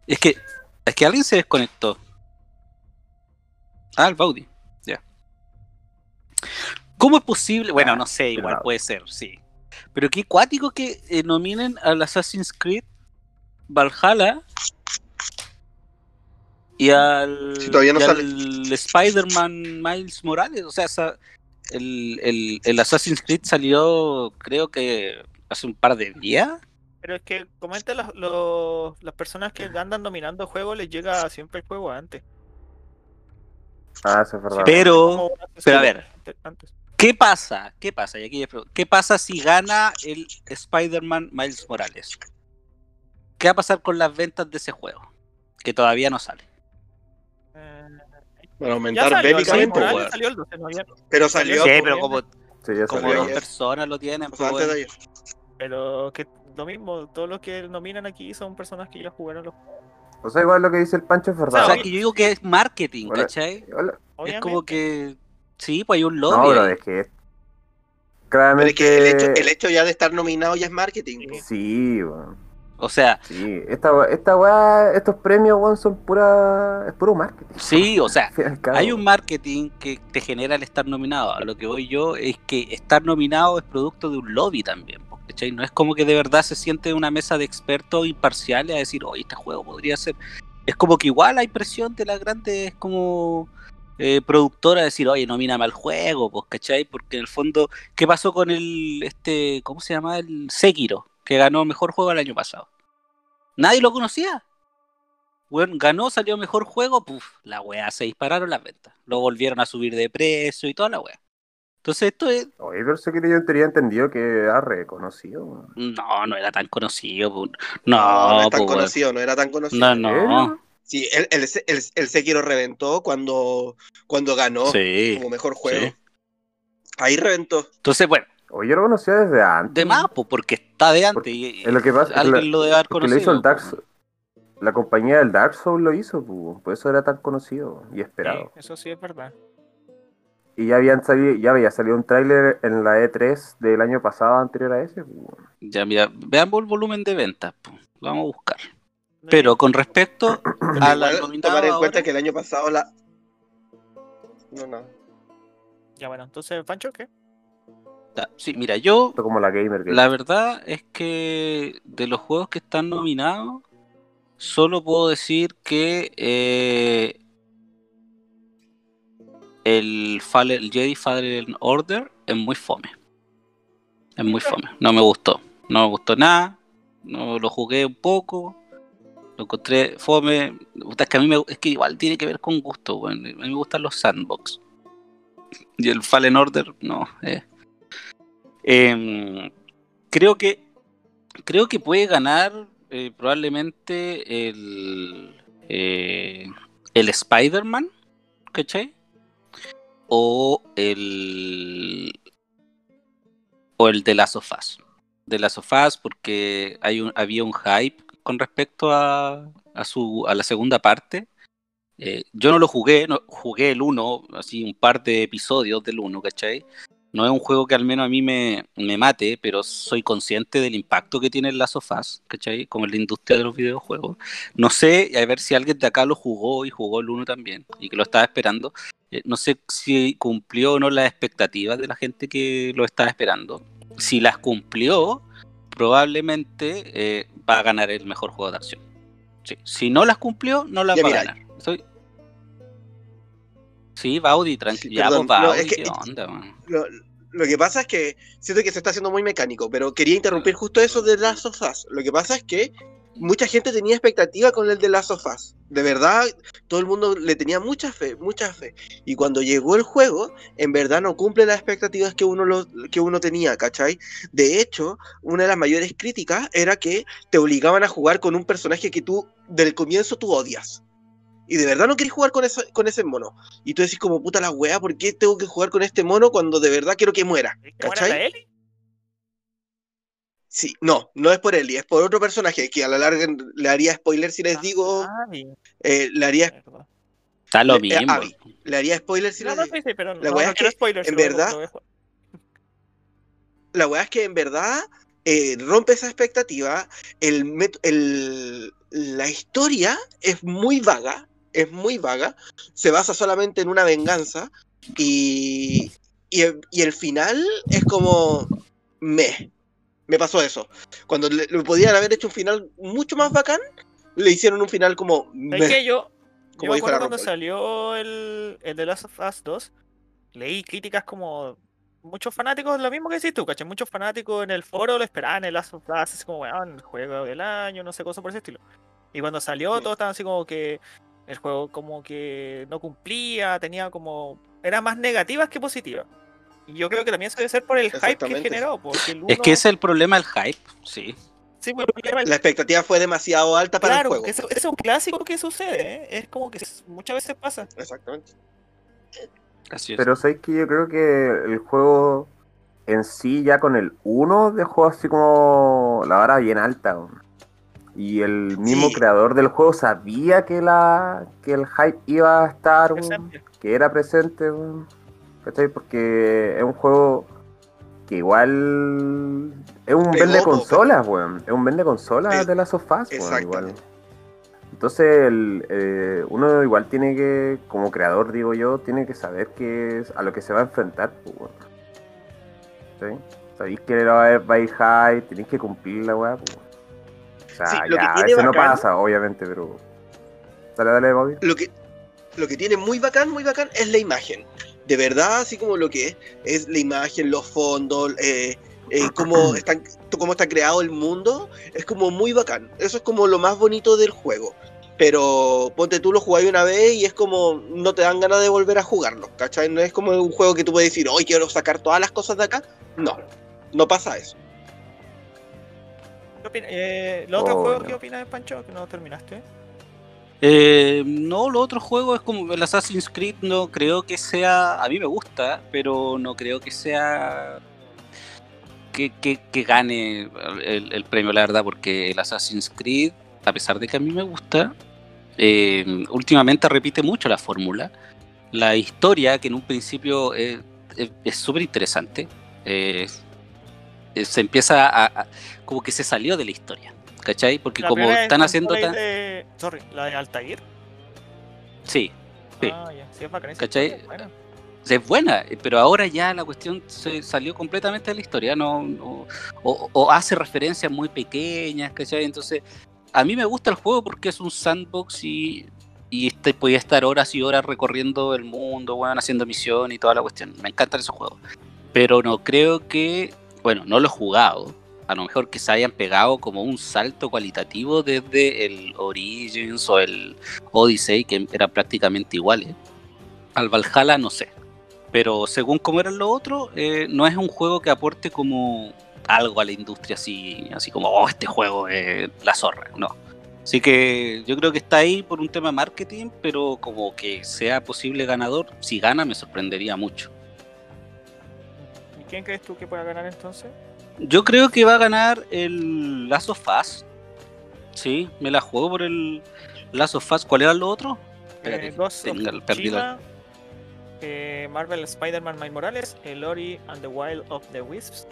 Es que, es que alguien se desconectó. Ah, el Baudi. Ya. ¿Cómo es posible? Bueno, Ah, no sé, igual puede ser, sí. Pero qué cuático que eh, nominen al Assassin's Creed Valhalla y al, Si todavía no y sale. al Spider-Man Miles Morales. O sea, esa- el, el, el Assassin's Creed salió, creo que hace un par de días. Pero es que comenta los, los- las personas que andan dominando juegos les llega siempre el juego antes. Ah, eso es verdad. Pero, pero a ver, Antes. ¿Qué pasa? ¿Qué pasa? Y aquí yo pregunto, ¿Qué pasa si gana el Spider-Man Miles Morales? ¿Qué va a pasar con las ventas de ese juego? Que todavía no sale. El 12 de noviembre, Pero salió. Sí, pues, pero bien. como, Sí, ya como salió. dos ayer. personas lo tienen. o sea, pues, antes de bueno. ayer. Pero que lo mismo, todos los que nominan aquí son personas que ya jugaron los O sea, igual lo que dice el Pancho es O sea, que yo digo que es marketing, Bueno, ¿cachai? Es como que. Sí, pues hay un No, lobby. pero ahí. es que Pero claramente. es que el hecho, el hecho ya de estar nominado ya es marketing. Sí, weón. O sea, Sí, esta, we- esta weá, estos premios, weón, son pura. Es puro marketing. sí, o sea. Hay un marketing que te genera el estar nominado. A lo que voy yo es que estar nominado es producto de un lobby también. No es como que de verdad se siente una mesa de expertos imparciales a decir, oye, este juego podría ser. Es como que igual hay presión de las grandes como eh, productoras a decir, oye, nomíname al juego, pues, ¿cachai? Porque en el fondo, ¿qué pasó con el, este, ¿cómo se llama? El Sekiro, que ganó mejor juego el año pasado. Nadie lo conocía. Bueno, ganó, salió mejor juego, puf, la weá, se dispararon las ventas. Lo volvieron a subir de precio y toda la weá. Entonces esto es, Oye, pero sé que yo tenía entendido que era reconocido. no, no era tan conocido. pu. No, No, no tan conocido, no era tan conocido. No, ¿Eh? no. Sí, el, el, el, el Sekiro reventó cuando, cuando ganó Sí. como mejor juego. sí. Ahí reventó. Entonces, bueno, Oye, yo lo conocía desde antes. de más, pues, porque está de antes. Porque y, lo que pasa, es que alguien lo- lo debe haber Porque lo hizo conocido. el Dark. Souls. la compañía del Dark Souls lo hizo, pues, por eso era tan conocido y esperado. Sí, eso sí es verdad. Y ya habían salido, ya había salido un tráiler en la E3 del año pasado anterior a ese. Ya, mira, veamos el volumen de ventas. po. Lo vamos a buscar. Pero con respecto a la tomar en cuenta ahora- que el año pasado la. No, no. Ya bueno, entonces, Pancho, ¿qué? Sí, mira, yo como la Gamer Game. La verdad es que de los juegos que están nominados, solo puedo decir que eh, el, el Jedi Fallen Order es muy fome. Es muy fome. No me gustó. No me gustó nada. No lo jugué un poco. Lo encontré fome. Es que a mí me, es que igual tiene que ver con gusto. A mí me gustan los sandbox. Y el Fallen Order, no. eh. Em, creo que creo que puede ganar eh, probablemente el eh, el Spider-Man, ¿cachai? O el o el de Last of Us. De Last of Us porque hay un, había un hype con respecto a, a su a la segunda parte. Eh, yo no lo jugué, no, jugué el 1, así un par de episodios del 1, ¿cachai? No es un juego que al menos a mí me, me mate, pero soy consciente del impacto que tiene el Last of Us, ¿cachai? Como en la industria de los videojuegos. No sé, a ver si alguien de acá lo jugó y jugó el 1 también, y que lo estaba esperando. Eh, no sé si cumplió o no las expectativas de la gente que lo estaba esperando. Si las cumplió, probablemente eh, va a ganar el mejor juego de acción. Sí. Si no las cumplió, no las Ya, va mira. a ganar. Estoy- Sí, Baudi, tranquilo. Perdón, pues, no, Baudi, es que- ¿qué onda, man? Lo, lo que pasa es que siento que se está haciendo muy mecánico, pero quería interrumpir justo eso de Last of Us. Lo que pasa es que mucha gente tenía expectativa con el de Last of Us. De verdad, todo el mundo le tenía mucha fe, mucha fe. Y cuando llegó el juego, en verdad no cumple las expectativas que uno, lo, que uno tenía, ¿cachai? De hecho, una de las mayores críticas era que te obligaban a jugar con un personaje que tú, del comienzo, tú odias. Y de verdad no querés jugar con, esa- con ese mono. Y tú decís como puta la wea, ¿por qué tengo que jugar con este mono cuando de verdad quiero que muera? ¿Es que muera ¿Cachai? la Ellie? Sí, no, no es por Ellie, es por otro personaje que a la larga le haría spoiler si les digo, Ah, mi eh, le haría. Está lo Eh, mismo. Abby. le haría spoiler si No, les no, digo. sí, sí, pero La no, wea no es quiero que, spoilers, en verdad. La weá es que en verdad eh, rompe esa expectativa. El, met- el- la historia es muy vaga, es muy vaga. Se basa solamente en una venganza. Y, y, el- y el final es como. Me. Me pasó eso. Cuando le, le podían haber hecho un final mucho más bacán, le hicieron un final como. ¿Sabes meh. qué? Yo, yo Como me dijo acuerdo la cuando salió el, el The Last of Us 2, leí críticas como muchos fanáticos, lo mismo que decís tú, ¿cachai? Muchos fanáticos en el foro lo esperaban el Last of Us, así como, weón, el juego del año, no sé, cosas por ese estilo. Y cuando salió, todos estaban así como que el juego como que no cumplía, tenía como... Era más negativas que positivas. Y yo creo que también se debe ser por el hype que generó, porque el Es que ese es el problema del hype, sí. Sí, pues, el problema- La expectativa fue demasiado alta para claro, el juego. eso, eso es un clásico que sucede, ¿eh? es como que muchas veces pasa. Exactamente. Así es. Pero sabéis que yo creo que el juego en sí, ya con el 1, dejó así como la vara bien alta. Y el mismo Sí. creador del juego sabía que la que el hype iba a estar, weón, Presente. que era presente. weón. ¿Cachai? Porque es un juego que igual es un vende consolas, weón. Es un vende consolas de las sofás, weón, igual. Entonces, el, eh, uno igual tiene que, como creador, digo yo, tiene que saber que es a lo que se va a enfrentar. Pues, weón. ¿Sí? Sabéis que va a haber va a ir high, tenéis que cumplir la weá. Pues. Sea, Sí, lo que ya, a tiene no bacán- pasa, obviamente, pero. Dale, dale, Bobby. lo que, lo que tiene muy bacán, muy bacán es la imagen. De verdad, así como lo que es, es la imagen, los fondos, eh, eh, cómo, están, cómo está creado el mundo, es como muy bacán. Eso es como lo más bonito del juego. Pero ponte tú lo jugáis una vez y es como no te dan ganas de volver a jugarlo, ¿cachai? No es como un juego que tú puedes decir, hoy quiero sacar todas las cosas de acá. No, no pasa eso. ¿Qué eh, ¿Los otros Oh, juegos no. qué opinas, Pancho? Que no terminaste. Eh, no, los otros juegos es como el Assassin's Creed, no creo que sea. A mí me gusta, pero no creo que sea. Que, que- que gane el, el premio, la verdad, porque el Assassin's Creed a pesar de que a mí me gusta, eh, últimamente repite mucho la fórmula. La historia, que en un principio es súper interesante, eh, eh, se empieza a, a- como que se salió de la historia, ¿cachai? Porque La como están es haciendo... tan- de- Sorry, la de Altair. Sí, Sí. Ah. Sí, es bacán. ¿Cachai? es buena. es buena, eh, pero ahora ya la cuestión se salió completamente de la historia, no, no- o, o hace referencias muy pequeñas, ¿cachai? Entonces, a mí me gusta el juego porque es un sandbox y, y este, podía estar horas y horas recorriendo el mundo, bueno, haciendo misión y toda la cuestión. Me encantan esos juegos. Pero no creo que, bueno, no lo he jugado. A lo mejor que se hayan pegado como un salto cualitativo desde el Origins o el Odyssey, que eran prácticamente iguales. Al Valhalla no sé. Pero según como eran los otros, eh, no es un juego que aporte como algo a la industria así, así como, oh, este juego es la zorra. No. Así que yo creo que está ahí por un tema de marketing, pero como que sea posible ganador, si gana me sorprendería mucho. ¿Y quién crees tú que pueda ganar entonces? Yo creo que va a ganar el Last of Us. Sí, me la juego por el Last of Us. ¿Cuál era lo otro? Espérate, Eh, Ghost of tenga el perdido. Eh, Marvel Spider-Man Miles Morales, el Ori and the Wild of the Wisps.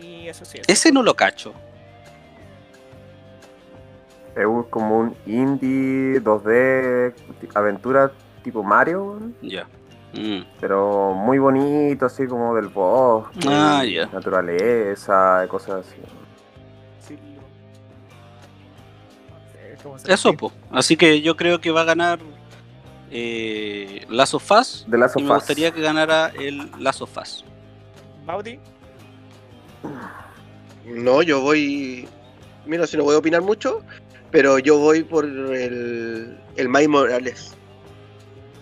Y eso sí. eso Ese no lo cacho. Es un- como un indie 2D aventura tipo Mario, Ya. Mm. pero muy bonito, así como del bosque, Ah, ya. naturaleza, y cosas así. Eso, po. Así que yo creo que va a ganar eh. The Last Y me Us. gustaría que ganara el Last of Us. Baudi, No, yo voy. Mira, si no voy a opinar mucho, pero yo voy por el, el Miles Morales.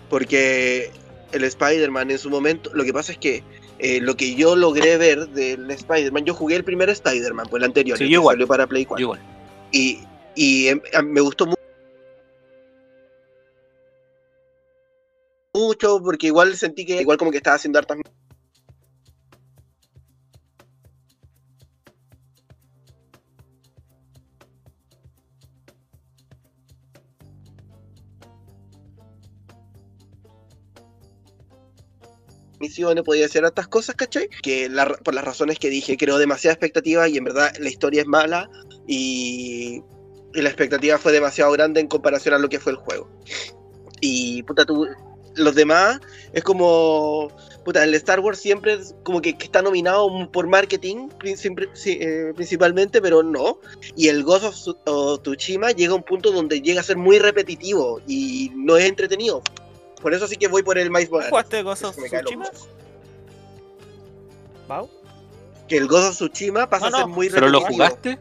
Porque el Spider-Man en su momento. Lo que pasa es que eh, lo que yo logré ver del Spider-Man, yo jugué el primer Spider-man, pues el anterior, Sí, el yo que igual. salió para Play Yo 4. igual. Y, y em, me gustó mu- mucho porque igual sentí que igual como que estaba haciendo hartas misiones, podía hacer hartas cosas, ¿cachai? Que la por las razones que dije, creo demasiada expectativa y en verdad la historia es mala y, la expectativa fue demasiado grande en comparación a lo que fue el juego. Y puta, tú, los demás es como, puta, el Star Wars siempre como que, está nominado por marketing eh, principalmente, pero no. Y el Ghost of Tsushima llega a un punto donde llega a ser muy repetitivo y no es entretenido. Por eso sí que voy por el Miles Morales. ¿jugaste los Tsushima? Bau. Que el Ghost of Tsushima pasa No, a ser no, muy ¿Pero lo jugaste?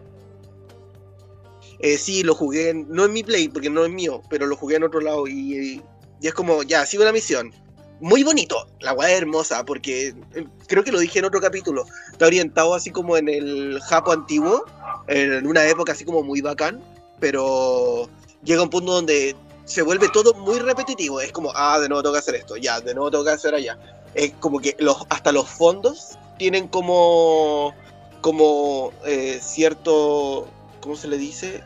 Eh, sí, lo jugué, en- no en mi Play, porque no es mío, pero lo jugué en otro lado y, y es como, ya, sigo la misión. Muy bonito, la weá es hermosa, porque eh, creo que lo dije en otro capítulo, está orientado así como en el Japo antiguo, en una época así como muy bacán, pero llega un punto donde se vuelve todo muy repetitivo, es como, ah, de nuevo tengo que hacer esto, ya, de nuevo tengo que hacer allá. Es como que los, hasta los fondos tienen como, como eh, cierto, ¿cómo se le dice?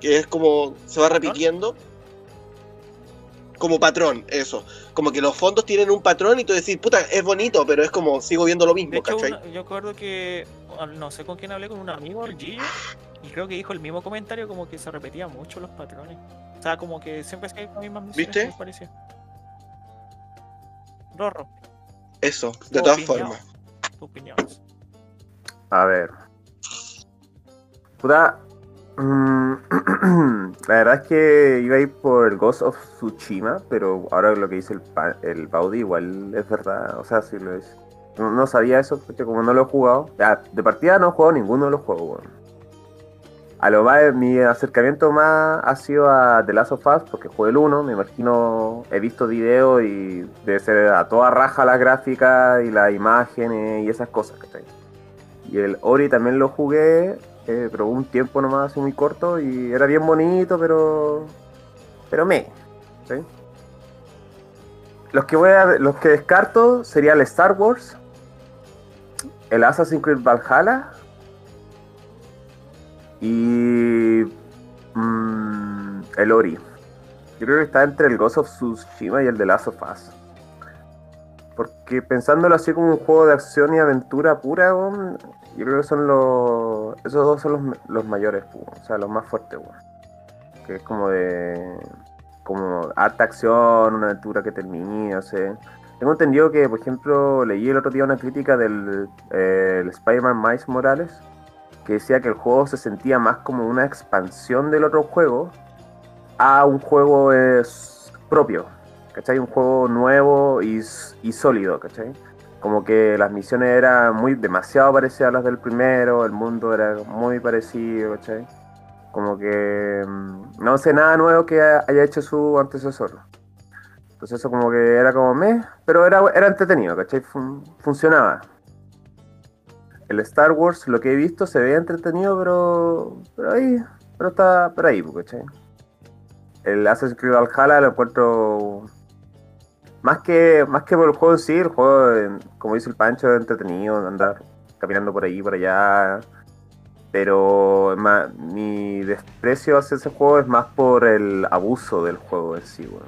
Que es como, se va repitiendo. Como patrón, eso. Como que los fondos tienen un patrón y tú decís, puta, es bonito, pero es como, sigo viendo lo mismo, De hecho, ¿cachai? yo acuerdo que, no sé con quién hablé, con un amigo, el Gillo, y creo que dijo el mismo comentario, como que se repetían mucho los patrones. O sea, como que siempre es que hay las mismas misiones, ¿Viste? me parecía. Rorro, Eso, de todas opinión, formas. tu opinión. A ver. Puta. mm, la verdad es que iba a ir por el Ghost of Tsushima, pero ahora lo que dice el, pa- el Baudi igual es verdad. O sea, sí lo es. No, no sabía eso, porque como no lo he jugado. Ya, de partida no he jugado ninguno de los juegos, weón. A lo más, mi acercamiento más ha sido a The Last of Us, porque jugué el 1, me imagino, he visto videos y debe ser a toda raja la gráfica y las imágenes y esas cosas, ¿cachai? Y el Ori también lo jugué, eh, pero un tiempo nomás así muy corto y era bien bonito, pero. Pero me. Los que voy a, los que descarto sería el Star Wars, el Assassin's Creed Valhalla y. mm, el Ori. Yo creo que está entre el Ghost of Tsushima y el de Last of Us. Porque pensándolo así como un juego de acción y aventura pura, yo creo que son los. Esos dos son los, los mayores, o sea, los más fuertes. Que es como de. Como alta acción, una aventura que termine, o sea. Tengo entendido que, por ejemplo, leí el otro día una crítica del eh, Spider-Man Miles Morales que decía que el juego se sentía más como una expansión del otro juego a un juego es propio, ¿cachai? Un juego nuevo y, y sólido, ¿cachai? Como que las misiones eran muy demasiado parecidas a las del primero, el mundo era muy parecido, ¿cachai? Como que mm, no sé nada nuevo que ha- haya hecho su antecesor. Entonces eso como que era como meh, pero era, era entretenido, ¿cachai? Fun- funcionaba. El Star Wars, lo que he visto, se ve entretenido, pero. Pero ahí. Pero está. Pero ahí, ¿cachai? El Assassin's Creed Valhalla lo encuentro. Más que, más que por el juego en sí, el juego, como dice el Pancho, es entretenido, andar caminando por ahí, por allá. Pero mi desprecio hacia ese juego es más por el abuso del juego en sí, weón.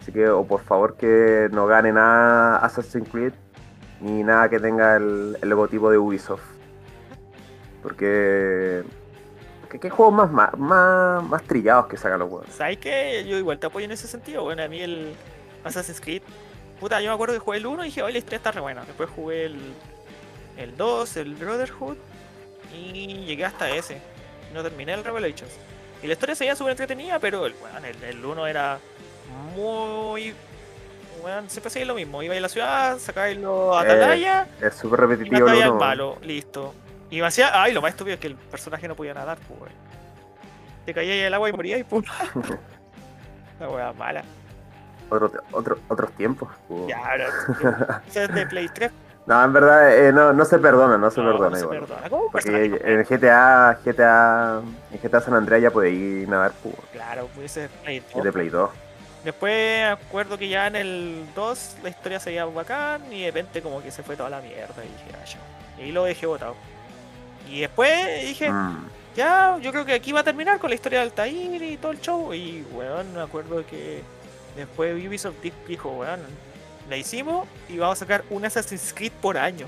Así que, o por favor, que no gane nada Assassin's Creed ni nada que tenga el, el logotipo de Ubisoft. Porque. ¿Qué juegos más, más, más, más trillados que sacan los juegos? ¿Sabes qué? Yo igual te apoyo en ese sentido. Bueno, a mí el Assassin's Creed. Puta, yo me acuerdo que jugué el 1 y dije, oye, la historia está re buena. Después jugué el, el 2, el Brotherhood. Y llegué hasta ese. No terminé el Revelations. Y la historia seguía súper entretenida, pero el, weón, el, el 1 era muy. Weón, siempre seguía lo mismo. Iba a la ciudad, sacáis los atalayas. Es súper Y repetitivo al uno, malo, listo. Y me hacía, ay, lo más estúpido es que el personaje no podía nadar, pues, weón. Te caía en el agua y moría y pum. La weá mala. Otro, otro, otros tiempos. po. Ya, ahora. Es de Play 3. No, en verdad, eh, no, no se perdona, no se no, perdona no se igual. perdona. ¿Cómo Porque en GTA, GTA, en GTA San Andreas ya ir nadar po, Claro, puede ser Play y 2. de Play 2. Después acuerdo que ya en el 2 la historia se veía bacán y de repente como que se fue toda la mierda y dije, ah, ya. Y lo dejé botado. Y después dije, Mm. ya, yo creo que aquí va a terminar con la historia de Altair y todo el show. Y, weón, me acuerdo que después Ubisoft di- dijo, weón, la hicimos y vamos a sacar un Assassin's Creed por año.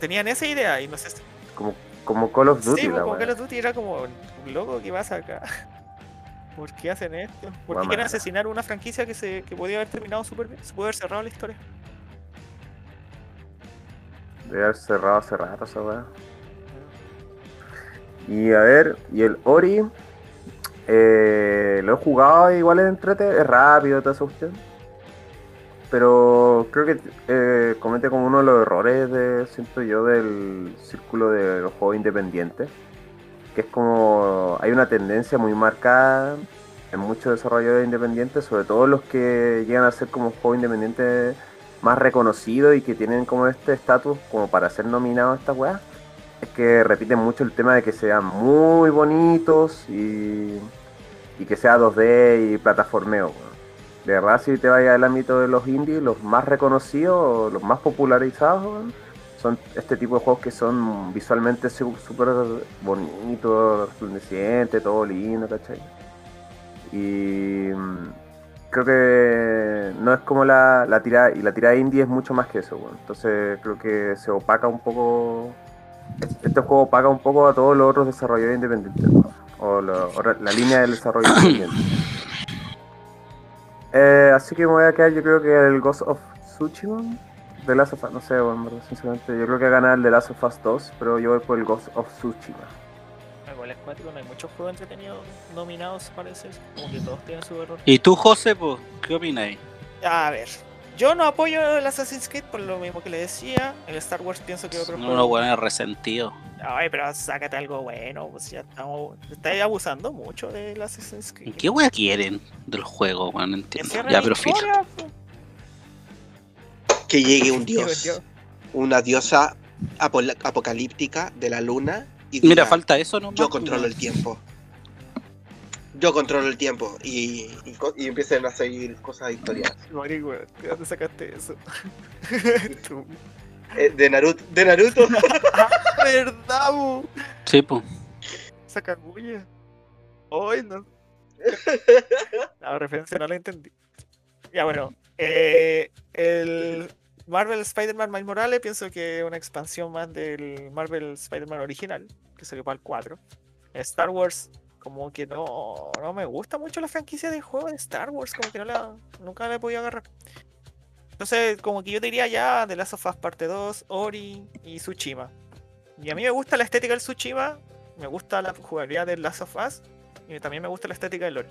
Tenían esa idea y no sé si... Como, como Call of Duty, Sí, la como. Call of Duty era como, loco, ¿qué pasa acá? ¿Por qué hacen esto? ¿Por qué quieren asesinar una franquicia que se que podía haber terminado súper bien? Se puede haber cerrado la historia. Debe haber cerrado hace rato esa weá. Y a ver, y el Ori, eh, lo he jugado igual es entrete, es rápido, toda esa cuestión. Pero creo que eh, comete como uno de los errores, de, siento yo, del círculo de los juegos independientes. Que es como, hay una tendencia muy marcada en muchos desarrolladores independientes, sobre todo los que llegan a ser como juegos independientes más reconocidos y que tienen como este estatus como para ser nominados a esta weá, es que repiten mucho el tema de que sean muy bonitos y, y que sea 2D y plataformeo. De verdad, si te vayas al ámbito de los indies, los más reconocidos, los más popularizados, son este tipo de juegos que son visualmente su- súper bonitos, resplandecientes, todo lindo, ¿cachai? Y mm, creo que no es como la, la tirada, y la tirada indie es mucho más que eso, entonces creo que se opaca un poco, este juego opaca un poco a todos los otros desarrolladores independientes, o la línea del desarrollo independiente. Eh, así que me voy a quedar, yo creo que el Ghost of Tsushima, de Last of Us, no sé, bueno, sinceramente, yo creo que ganar el de Last of Us 2, pero yo voy por el Ghost of Tsushima. Igual es cuático, no hay muchos juegos entretenidos nominados, parece. Como que todos tienen su error. ¿Y tú, José, pues, qué opináis? A ver, yo no apoyo el Assassin's Creed por lo mismo que le decía. El Star Wars pienso que otro Son juego. unos buenos resentidos. Ay, pero sácate algo bueno, pues ya estamos. Estáis abusando mucho del Assassin's Creed. ¿Qué wea quieren del juego, weón? No entiendo. Ya, pero filo. Que llegue un dios, una diosa apocalíptica de la luna y Mira, falta eso nomás. yo pues, controlo el tiempo. Yo controlo el tiempo y, y, empiecen a seguir cosas historias. Mari, weón, ¿de dónde sacaste eso? Eh, de Naruto, de Naruto. ¿Verdad, bu? Sí, pues. Saca bulla. Hoy no. La referencia no la entendí. Ya bueno, eh, el Marvel Spider-Man Miles Morales pienso que es una expansión más del Marvel Spider-Man original, que salió para el 4. Star Wars, como que no, no me gusta mucho la franquicia de juego de Star Wars, como que no la, nunca la he podido agarrar. Entonces, como que yo diría ya The Last of Us Parte 2, Ori y Tsushima. Y a mí me gusta la estética del Tsushima, me gusta la jugabilidad del Last of Us y también me gusta la estética del Ori.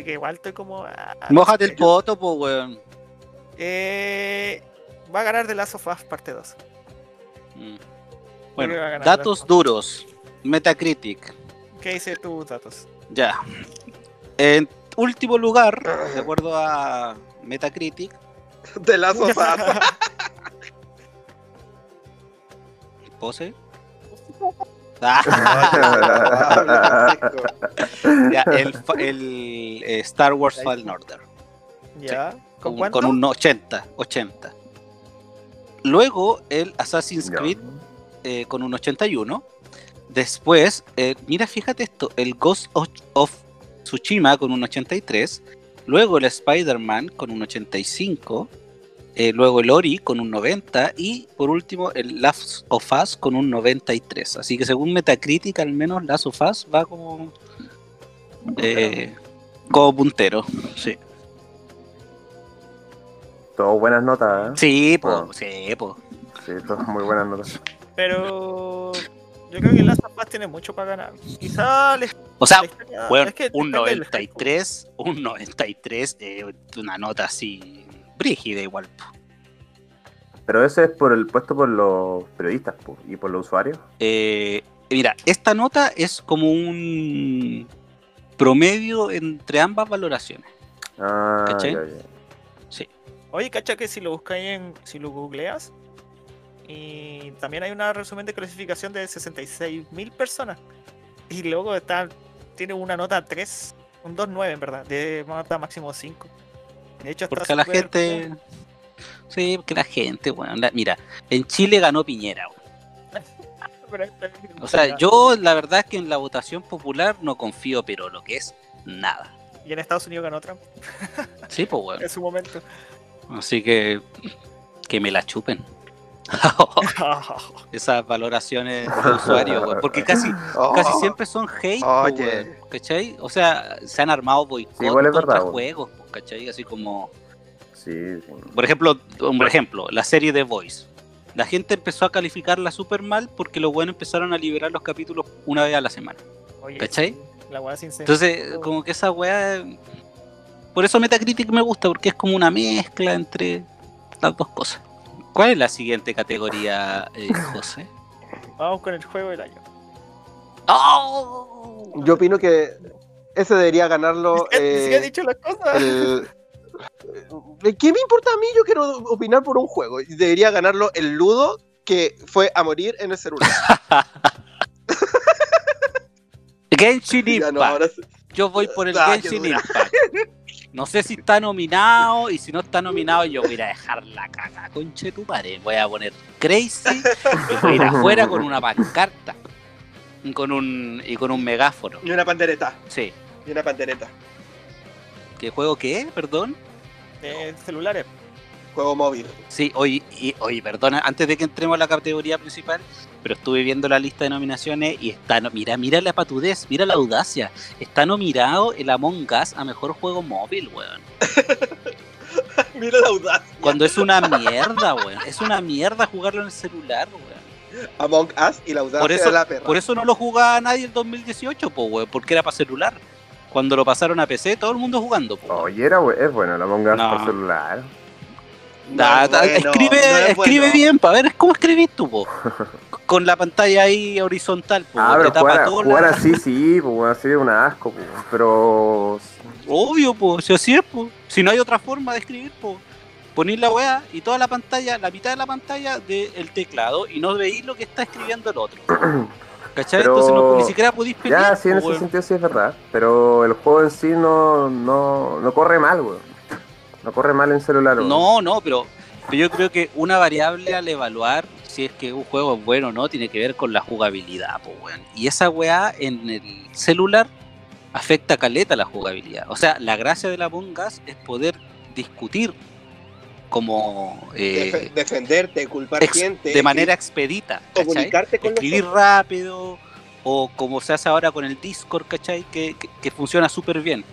Así que igual estoy como... ah, no Mójate el poto, po, weón. Eh, va a ganar The Last of Us Parte 2. Mm. Bueno, datos duros. Metacritic. ¿Qué dice tus datos? Ya. En último lugar, de acuerdo a Metacritic, De las sofás. pose. Ya, el, eh, Star Wars Fallen Order. ¿Ya? ¿Con Con, cuánto? con un 80, 80. Luego el Assassin's Ya. Creed eh, con un 81. Después, eh, mira, fíjate esto, el Ghost of, of Tsushima con un 83. Luego el Spider-Man con un 85. Eh, luego el Ori con un 90. Y por último el Last of Us con un 93. Así que según Metacritic, al menos Last of Us va como, eh, como puntero. Sí, Todo buenas notas, ¿eh? sí, po, sí, po. Sí, todas muy buenas notas. Pero yo creo que Last of Us tiene mucho para ganar. Quizá les O sea, historia- Bueno, es que un depende del 93, un 93, eh, una nota así brígida igual. po. Pero ese es por el puesto por los periodistas po, y por los usuarios. Eh, mira, esta nota es como un promedio entre ambas valoraciones. Ah, ¿Cachai? ya, ya. Oye, cacha que si lo buscáis en. Si lo googleas. Y también hay una resumen de clasificación de 66.000 personas. Y luego está. Tiene una nota 3. Un 2.9 en verdad. De nota máximo 5. De hecho, Porque la gente. Sí, porque la gente, bueno, la- mira, en Chile ganó Piñera. O sea, yo la verdad es que en la votación popular no confío, pero lo que es nada. Y en Estados Unidos ganó Trump Sí, pues bueno. en su momento. Así que que me la chupen. Esas valoraciones de usuario, weón. Porque casi, Oh, casi siempre son hate, ¿cachai? O sea, se han armado boicot Sí, contra juegos, ¿cachai? Así como, Sí, sí. por ejemplo, un ejemplo, la serie de Voice. La gente empezó a calificarla súper mal porque los buenos empezaron a liberar los capítulos una vez a la semana. Oye, ¿Cachai? La weá sin Entonces, como que esa weá. Por eso Metacritic me gusta, porque es como una mezcla entre las dos cosas. ¿Cuál es la siguiente categoría, eh, José? Vamos con el juego del año. ¡Oh! Yo opino que ese debería ganarlo. Eh, dicho las cosas. el- eh, ¿Qué me importa a mí? Yo quiero opinar por un juego. Debería ganarlo el Ludo que fue a morir en el celular. Genshin Ya Impact. no, ahora sí. Yo voy por el Ah, Genshin. Impact. No sé si está nominado y si no está nominado yo voy a dejar la caca, conche tu madre. Voy a poner Crazy y voy a ir afuera con una pancarta y con un, y con un megáfono. Y una pandereta. Sí. Y una pandereta. ¿Qué juego qué? Perdón. De celulares. Juego móvil. Sí, oye, y- oye, perdona, antes de que entremos a la categoría principal, pero estuve viendo la lista de nominaciones y está, no- mira, mira la patudez, mira la audacia. Está nominado el Among Us a mejor juego móvil, weón. Mira la audacia. Cuando es una mierda, weón. Es una mierda jugarlo en el celular, weón. Among Us y la audacia Por eso, de la perra. por eso no lo jugaba nadie el 2018, po, weón, porque era para celular. Cuando lo pasaron a PC, todo el mundo jugando, po. Oye, era, es bueno la Among Us No. por celular. No Da- da- bueno, escribe no es escribe bueno. bien, para ver cómo escribís tú, po. Con la pantalla ahí horizontal, po. ah, pero tapa jugar, todo jugar la- así, sí, pues bueno, así es un asco, pues, pero Obvio, po, si así es, po. Si no hay otra forma de escribir, po. Ponís la weá y toda la pantalla, la mitad de la pantalla del teclado y no veis lo que está escribiendo el otro. ¿Cachai? Pero- Entonces no, ni siquiera podéis pelear. ya, sí, en ese weón. sentido sí es verdad. Pero el juego en sí no, no, no corre mal, weón. No corre mal en celular, weón. No, no, pero Pero yo creo que una variable al evaluar si es que un juego es bueno o no tiene que ver con la jugabilidad, weón. Y esa weá en el celular afecta caleta la jugabilidad. O sea, la gracia de la Among Us es poder discutir como eh, Def- defenderte, culpar gente. de manera expedita, comunicarte con los escribir rápido o como se hace ahora con el Discord, ¿cachai? Que, que- que funciona súper bien.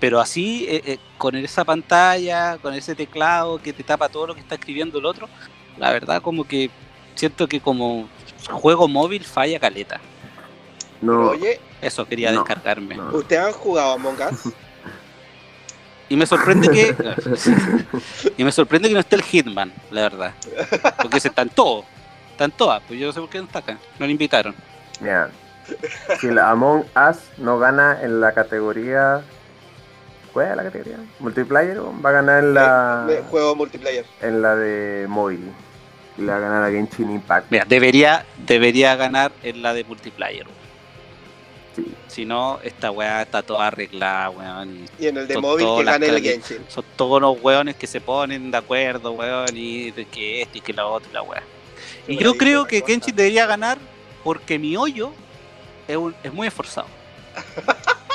Pero así, eh, eh, con esa pantalla, con ese teclado que te tapa todo lo que está escribiendo el otro, la verdad como que siento que como juego móvil falla caleta. No, Oye, Eso quería No, descargarme. no. ¿ustedes han jugado Among Us? Y me sorprende que. y me sorprende que no esté el Hitman, la verdad. Porque se están todos. Están todas, pues yo no sé por qué no está acá. No lo invitaron. Mira, si la Among Us no gana en la categoría. ¿Cuál es la categoría? ¿Multiplayer? Va a ganar en la, De juego multiplayer. en la de móvil. La va a ganar a Genshin Impact. Mira, debería, debería ganar en la de multiplayer. Sí. Si no, esta weá está toda arreglada, weón. y Y en el de móvil que gane el Genshin. Son todos los weones que se ponen de acuerdo, weón, y de que esto y que lo otro y la weá. Y yo creo la que. Genshin debería ganar porque mi hoyo es, un- es muy esforzado.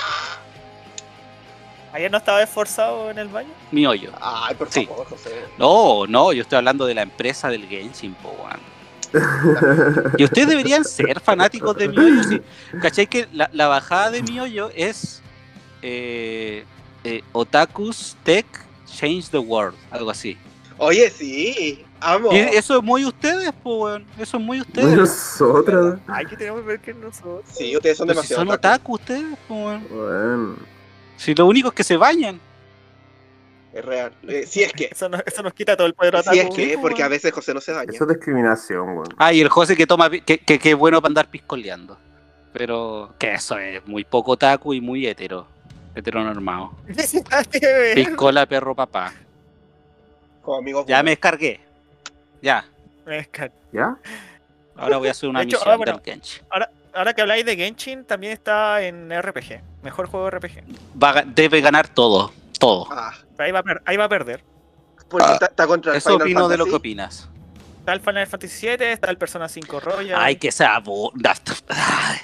¿Ayer no estaba esforzado en el baño? Mi hoyo. Ay, por Sí. favor, José. No, no, yo estoy hablando de la empresa del Genshin, po, weón. Y ustedes deberían ser fanáticos de Miyoyo. Sí. ¿Cachai que la, la bajada de Miyoyo es eh, eh, Otakus Tech Change the World, algo así. Oye, sí. Amo. Y eso es muy ustedes, pues, weón. Eso es muy ustedes. Nosotros. Ay, que tenemos que ver que nosotros. Sí, ustedes son si demasiado. son otaku. otaku ustedes, pues, weón. Bueno, Si lo único es que se bañan. Es real. Eh, si es que. Eso, no- eso nos quita todo el poder Si es que, porque a veces José no se daña. eso es discriminación, weón. Ah, y el José que toma, que, que, que es bueno para andar piscoleando. Pero que eso es muy poco otaku y muy hetero. Heteronormado. Piscola, perro, papá. Como amigos. Ya me descargué. Ya. Me esca- ¿Ya? Ahora voy a hacer una De hecho, misión ah, bueno. del Genshin. Ahora que habláis de Genshin, también está en RPG. Mejor juego RPG. Va a ga- debe ganar todo. Todo. Ah, Ahí va a, per- ahí va a perder. porque Ah, está, está contra el Eso Final opino de lo Fantasy. que opinas. Está el Final Fantasy VII, está el Persona 5 Royal. Ay, que sea. bo- Ay.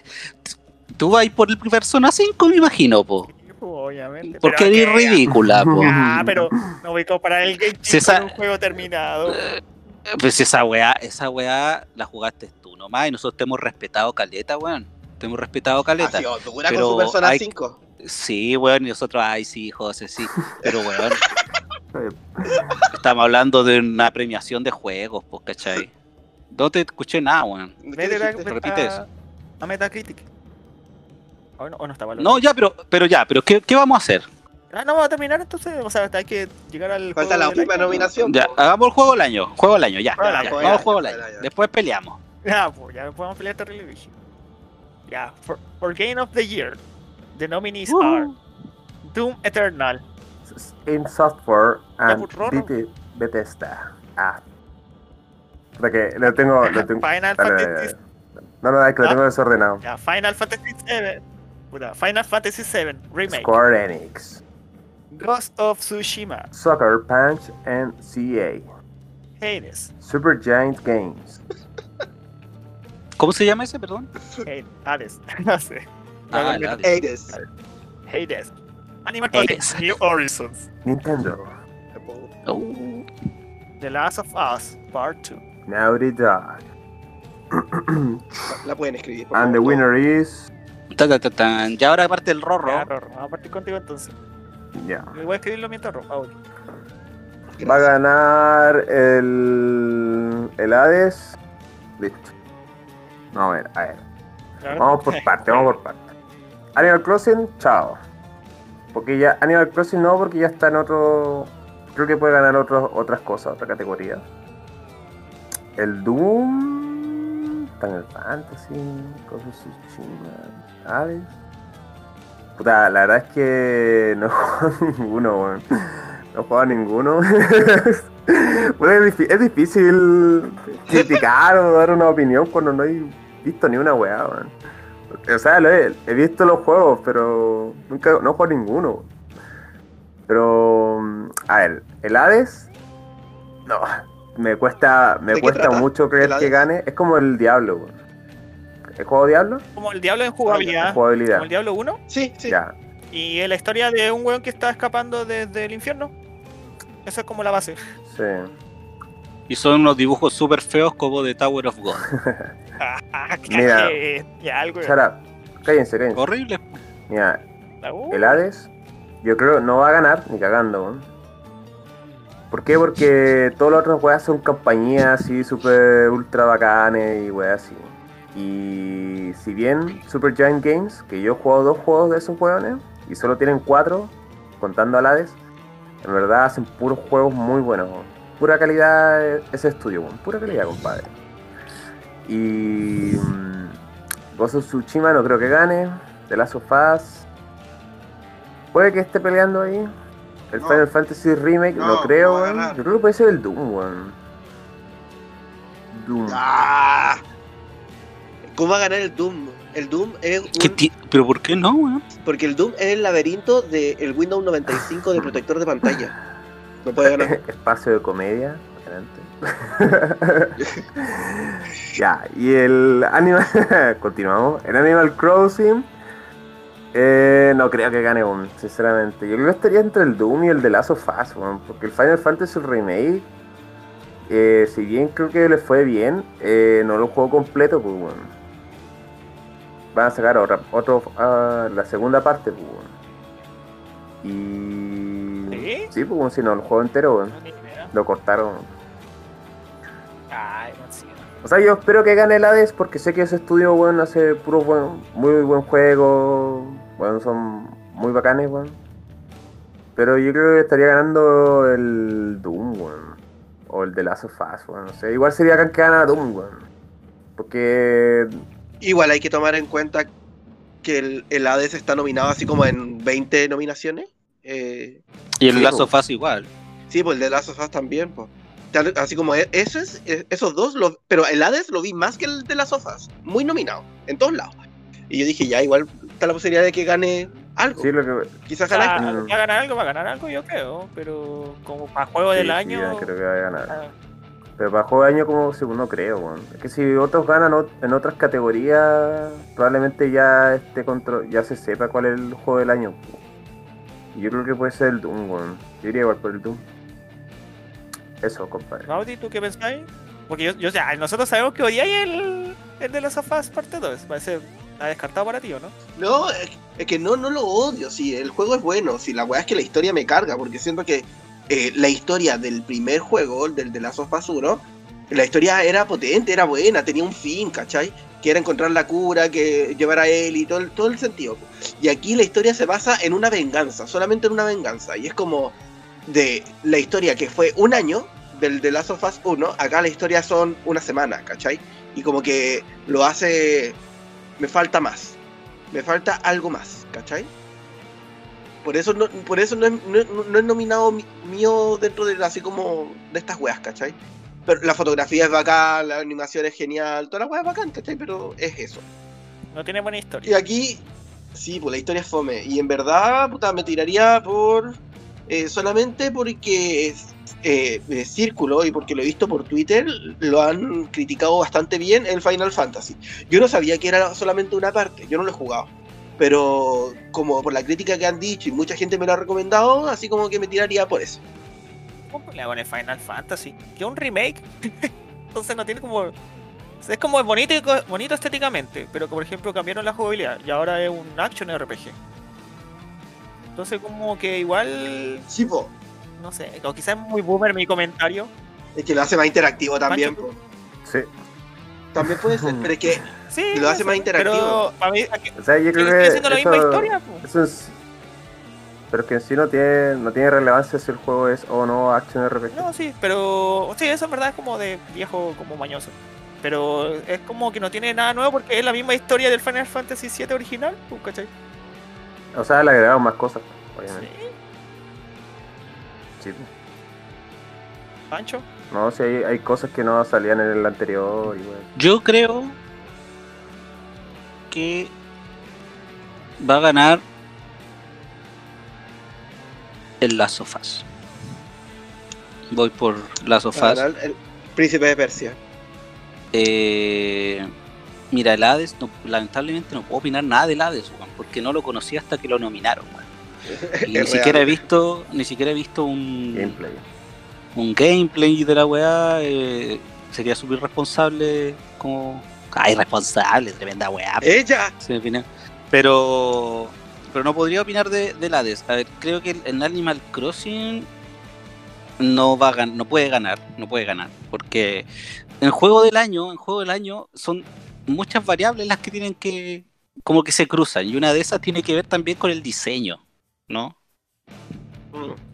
Tú vas por el Persona 5, me imagino, po. Pues, Obviamente. Porque eres ridícula, po. Ah, pero no voy a comparar el Genshin con un juego terminado. Pues esa weá, esa weá la jugaste tú nomás y nosotros te hemos respetado caleta, weón. Te hemos respetado Ha caleta. sido dura Pero con su Persona hay- 5. Sí, weón, y nosotros, ay, sí, José, sí. Pero, weón, estamos hablando de una premiación de juegos, pues, ¿cachai? No te escuché nada, weón. Repite eso. A Metacritic. ¿O no, o no estaba No, ya, pero, pero ya, pero ¿qué, qué vamos a hacer? Ah, no, vamos a terminar entonces. O sea, hay que llegar al. Falta juego la última año. nominación. Ya, hagamos el juego del año, juego del año, ya. Vamos al del juego año, del juego del año. año. Después peleamos. Ya, pues, ya podemos pelear terrible, bicho. Ya, for, for Game of the Year, the nominees Uh. are Doom Eternal, In Software and pues, Bethesda. Ah. Puta que lo tengo. Lo tengo Final Fantasy dale. No, no, es que lo Ah. tengo desordenado. Ya, Final Fantasy VII. Puta, Final Fantasy VII Remake. Square Enix. Ghost of Tsushima. Soccer Punch and CA. Hades. Super Giant Games. ¿Cómo se llama ese, perdón? Hades. Hades. no sé. Ah, No, no. Hades. Hades. Animal Crossing New Horizons. Nintendo. Uh, The Last of Us Part 2. Naughty Dog. La pueden escribir. por and the winner is. ta, ta, ta, tan. Ya ahora aparte el rorro. Ya, Rorro, Vamos a partir contigo entonces. Ya. Voy a escribirlo mientras. Ah. Va a ganar el. El Hades. Listo. No, a ver, a ver. Vamos por parte, vamos por parte. Animal Crossing, chao. Porque ya. Animal Crossing no, porque ya está en otro. Creo que puede ganar otros otras cosas, otra categoría. El Doom. Está en el Fantasy. Cosas. Hades. Puta, la verdad es que no he ninguno, weón. No he jugado ninguno. Es, difí- es difícil criticar o dar una opinión cuando no he visto ni una weá, weón. O sea, lo he, he visto los juegos, pero nunca no he jugado ninguno. Pero, a ver, el Hades, no, me cuesta, me ¿De qué cuesta trata? mucho creer ¿El que gane. Es como el Diablo, weón. ¿El juego Diablo? Como el Diablo en jugabilidad. jugabilidad. Como el Diablo 1. Sí, sí. Ya. Y es la historia de un weón que está escapando desde el infierno. Esa es como la base. Sí. Y son unos dibujos súper feos como de Tower of God. Ah, Mira. que- Ya, algo. Shut up. Cállense, cállense. Horrible. Mira, Uh, el Hades, yo creo no va a ganar ni cagando. ¿Por qué? Porque todos los otros weas son compañías así super ultra bacanes y weas así. Y si bien Super Giant Games, que yo he jugado dos juegos de esos weones y solo tienen cuatro, contando al Hades, en verdad hacen puros juegos muy buenos. Pura calidad ese estudio, pura calidad, compadre. Y mm, Ghost of Tsushima no creo que gane. The Last of Us Puede que esté peleando ahí. El No. Final Fantasy Remake, no, No, creo, no a. Yo creo que puede ser el Doom, weón. Doom. Ah. ¿Cómo va a ganar el Doom? El Doom es un- ¿Qué ti- ¿Pero por qué no, weón? porque el Doom es el laberinto del Windows 95 de protector de pantalla. No puede ganar. Espacio de comedia. adelante. ya, y el Animal. Continuamos. El Animal Crossing. eh, no creo que gane un, sinceramente. Yo creo que estaría entre el Doom y el de of Us, weón, porque el Final Fantasy Remake, eh, si bien creo que le fue bien, eh, no lo jugó completo, pues bueno. Van a sacar otra, otro, ah, la segunda parte, pues bueno. Y. ¿Sí? Sí, pues bueno, si no, el juego entero, weón. no, idea. Lo cortaron. Ay. O sea, yo espero que gane el Hades porque sé que ese estudio, weón, hace puro buen, muy buen juego. Bueno, son muy bacanes, weón. Pero yo creo que estaría ganando el Doom, weón. O el de Last of Us, weón. No sé, igual sería que gana Doom, weón. Porque Igual hay que tomar en cuenta que el, el Hades está nominado así como en 20 nominaciones. Eh, Y el Sí, of Us igual. sí, pues el de Last of Us también, pues. Así como e- eso es, eh, esos dos, lo- pero el Hades lo vi más que el de Last of Us, muy nominado, en todos lados. Y yo dije, ya, igual está la posibilidad de que gane algo. sí, lo que. Quizás Ah, gane. va a ganar algo, va a ganar algo, yo creo. Pero como para juego del sí, año. creo que va a ganar. ah, Pero para juego de año como segundo creo, weón. Es que si otros ganan ot- en otras categorías, probablemente ya este control, ya se sepa cuál es el juego del año. yo creo que puede ser el Doom, weón. Yo iría igual por el Doom. Eso, compadre. Gaudi, ¿tú qué pensáis? Porque yo, yo, o sea, nosotros sabemos que odiáis el, el de los sofás parte 2. Parece está descartado para ti, ¿o no? No, es, que no, no lo odio, sí, el juego es bueno, si la weá es que la historia me carga, porque siento que eh, la historia del primer juego, el del de Last of Us 1, la historia era potente, era buena, tenía un fin, ¿cachai? Que era encontrar la cura, que llevar a él y todo todo el sentido. Y aquí la historia se basa en una venganza, solamente en una venganza, y es como de la historia que fue un año del de Last of Us 1, acá la historia son una semana, ¿cachai? Y como que lo hace... Me falta más me falta algo más, ¿cachai? Por eso no, por eso no es, no- no es nominado mi- mío dentro de así como de estas weas, ¿cachai? Pero la fotografía es bacán, la animación es genial, toda la wea es bacán, ¿cachai? Pero es eso. No tiene buena Y historia. aquí, sí, pues la historia es fome. Y en verdad, puta, me tiraría por. eh, solamente porque es eh, eh, Círculo y porque lo he visto por Twitter, lo han criticado bastante bien el Final Fantasy. Yo no sabía que era solamente una parte, yo no lo he jugado. Pero como por la crítica que han dicho y mucha gente me lo ha recomendado, así como que me tiraría por eso. ¿Cómo le hago en el Final Fantasy? Que un remake. Entonces no tiene como. Es como bonito, estéticamente, pero que por ejemplo cambiaron la jugabilidad y ahora es un action RPG. Entonces como que igual, Sí, po. no sé, o quizás es muy boomer mi comentario. Es que lo hace más interactivo también. Pancho, po. Sí. También puede ser, pero es que Sí, lo hace sí, más interactivo. Pero para mí aquí O sea, yo creo sigue que. siendo la misma historia. po. eso es- pero es que en sí no tiene, no tiene relevancia si el juego es o no Action RPG. No, sí, pero sí, eso en verdad es como de viejo, como mañoso. Pero es como que no tiene nada nuevo porque es la misma historia del Final Fantasy VII original, pues, ¿cachai? O sea, le agregaron más cosas, obviamente. Sí, Sí. Pancho. No, sí, hay, hay cosas que no salían en el anterior. Y bueno. Yo creo que va a ganar el Last of Us. Voy por Us. ganar el, Príncipe de Persia. Eh, mira, el Hades, no- lamentablemente no puedo opinar nada del Hades, weón, porque no lo conocí hasta que lo nominaron. weón. Y ni siquiera he visto, ni siquiera he visto un Gameplay. Un gameplay de la weá. eh, sería súper responsable como. Ay, responsable, tremenda weá. ¡Ella! Sí, opina. Pero, pero no podría opinar de, del Hades. A ver, creo que en Animal Crossing no va a gan- no puede ganar, no puede ganar, porque en juego del año, en juego del año son muchas variables las que tienen que como que se cruzan y una de esas tiene que ver también con el diseño, ¿no?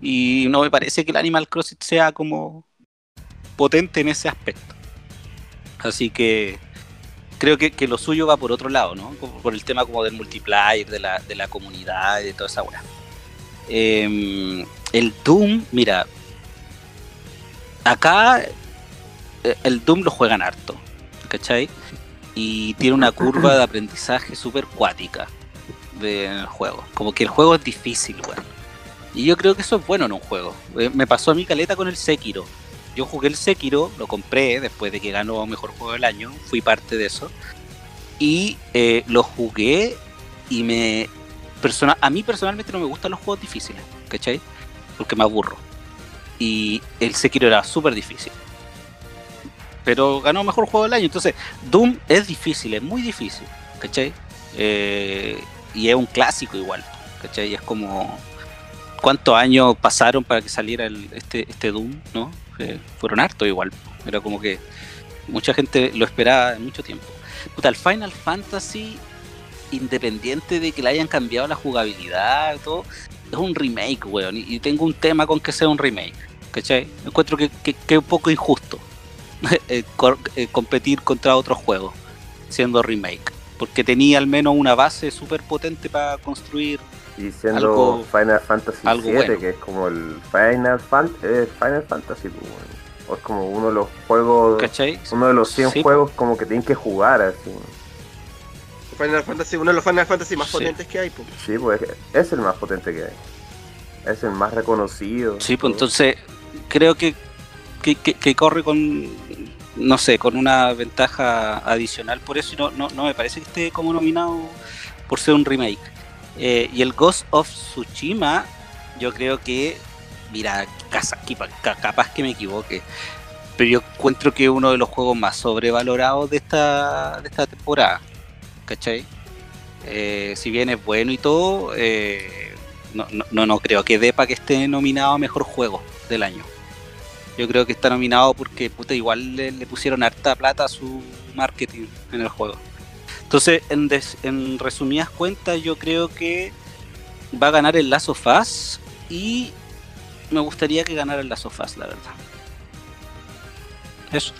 Y no me parece que el Animal Crossing sea como potente en ese aspecto. Así que creo que, que lo suyo va por otro lado, ¿no? Por el tema como del multiplayer, de la, de la comunidad y de toda esa weá. Em, el Doom, mira, acá eh, el Doom lo juegan harto, ¿cachai? Y tiene una curva de aprendizaje súper cuática del juego. Como que el juego es difícil, weón. Y yo creo que eso es bueno en un juego. Eh, Me pasó a mi caleta con el Sekiro. Yo jugué el Sekiro, lo compré después de que ganó Mejor Juego del Año, fui parte de eso. Y eh, lo jugué y me... persona- a mí personalmente no me gustan los juegos difíciles, ¿cachai? Porque me aburro. Y el Sekiro era súper difícil. Pero ganó Mejor Juego del Año. Entonces, Doom es difícil, es muy difícil, ¿cachai? Eh, y es un clásico igual, ¿cachai? Es como... ¿Cuántos años pasaron para que saliera el- este, este Doom, no? Eh, fueron hartos igual. Era como que mucha gente lo esperaba mucho tiempo. Puta, el Final Fantasy, independiente de que le hayan cambiado la jugabilidad todo, es un remake, weón. Y, tengo un tema con que sea un remake, ¿cachai? Encuentro que, que, que es un poco injusto eh, eh, competir contra otros juegos siendo remake. Porque tenía al menos una base súper potente para construir. Y siendo Algo- Final Fantasy algo VII, bueno. que es como el Final, Fan- eh, Final Fantasy, pues, bueno. o es como uno de los juegos, ¿Cachai? uno de los 100 Sí, juegos como que tienen que jugar, así. Final Fantasy, uno de los Final Fantasy más Sí. potentes que hay. po. Sí, pues es el más potente que hay. Es el más reconocido. Sí, pues entonces creo que, que, que- que corre con, no sé, con una ventaja adicional por eso y no, no, no me parece que esté como nominado por ser un remake. Eh, y el Ghost of Tsushima, yo creo que, mira, capaz que me equivoque, pero yo encuentro que es uno de los juegos más sobrevalorados de esta, de esta temporada, ¿cachai? Eh, si bien es bueno y todo, eh, no, no, no, creo que dé para que esté nominado a mejor juego del año. Yo creo que está nominado porque puta, igual le pusieron harta plata a su marketing en el juego. Entonces, en, des- en resumidas cuentas, yo creo que va a ganar el Lazo Faz y me gustaría que ganara el Lazo Faz, la verdad. Eso.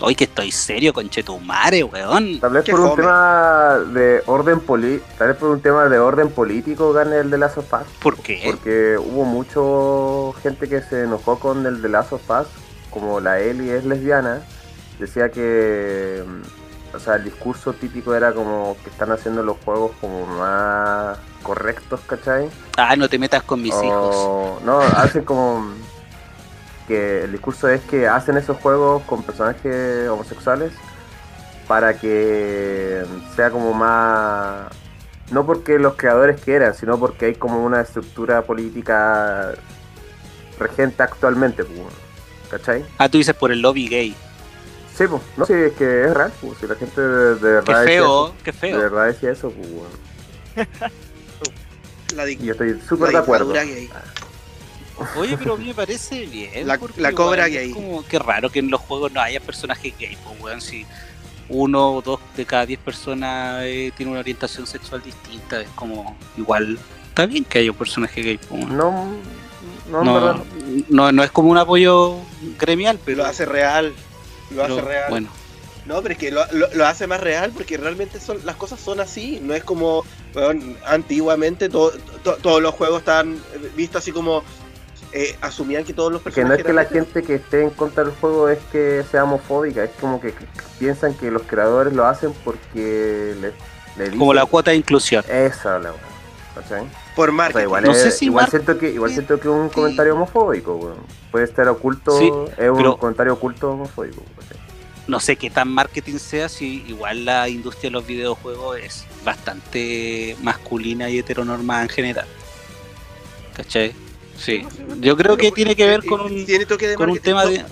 Hoy que estoy serio, conchetumare, weón. Tal vez por un fome. tema de orden poli tal vez por un tema de orden político gane el de Last of Us, ¿Por qué? porque hubo mucho gente que se enojó con el de Last of Us, como la Ellie es lesbiana, decía que o sea, el discurso típico era como que están haciendo los juegos como más correctos, ¿cachai? Ah, no te metas con mis hijos. No, hacen como que el discurso es que hacen esos juegos con personajes homosexuales para que sea como más no porque los creadores quieran, sino porque hay como una estructura política regente actualmente, pues, ¿cachai? Ah, tú dices por el lobby gay. Sí, pues, no, sí, es que es real, pues, si la gente de, de Qué verdad decía feo, qué de feo. verdad decía eso, pues, bueno. La, yo estoy la súper de acuerdo. gay. Oye, pero a mí me parece bien. La- porque la cobra igual es gay. Como que raro que en los juegos no haya personajes gay, pues, weón. Si uno o dos de cada diez personas eh, tiene una orientación sexual distinta, es como igual. Está bien que haya un personaje gay, pues, weón. No, no, No, no, no es como un apoyo gremial, pero. Lo hace real. Lo pero, hace real. Bueno, No, pero es que lo, lo- lo hace más real porque realmente son las cosas son así. No es como weón, antiguamente to- to- todos los juegos estaban vistos así como eh, asumían que todos los Que no personajes es que la gente que esté en contra del juego es que sea homofóbica, es como que piensan que los creadores lo hacen porque le, le dicen como la cuota de inclusión. esa la weá. ¿cachai? Por O sea, marketing. igual, No es- sé si igual mar- siento que igual siento que es un comentario homofóbico, weón. Puede estar oculto, Sí, es un pero- comentario oculto homofóbico. no sé qué tan marketing sea si igual la industria de los videojuegos es bastante masculina y heteronormada en general. ¿Cachai? Sí. Yo creo que tiene que ver con un, Tiene toque de con un tema de,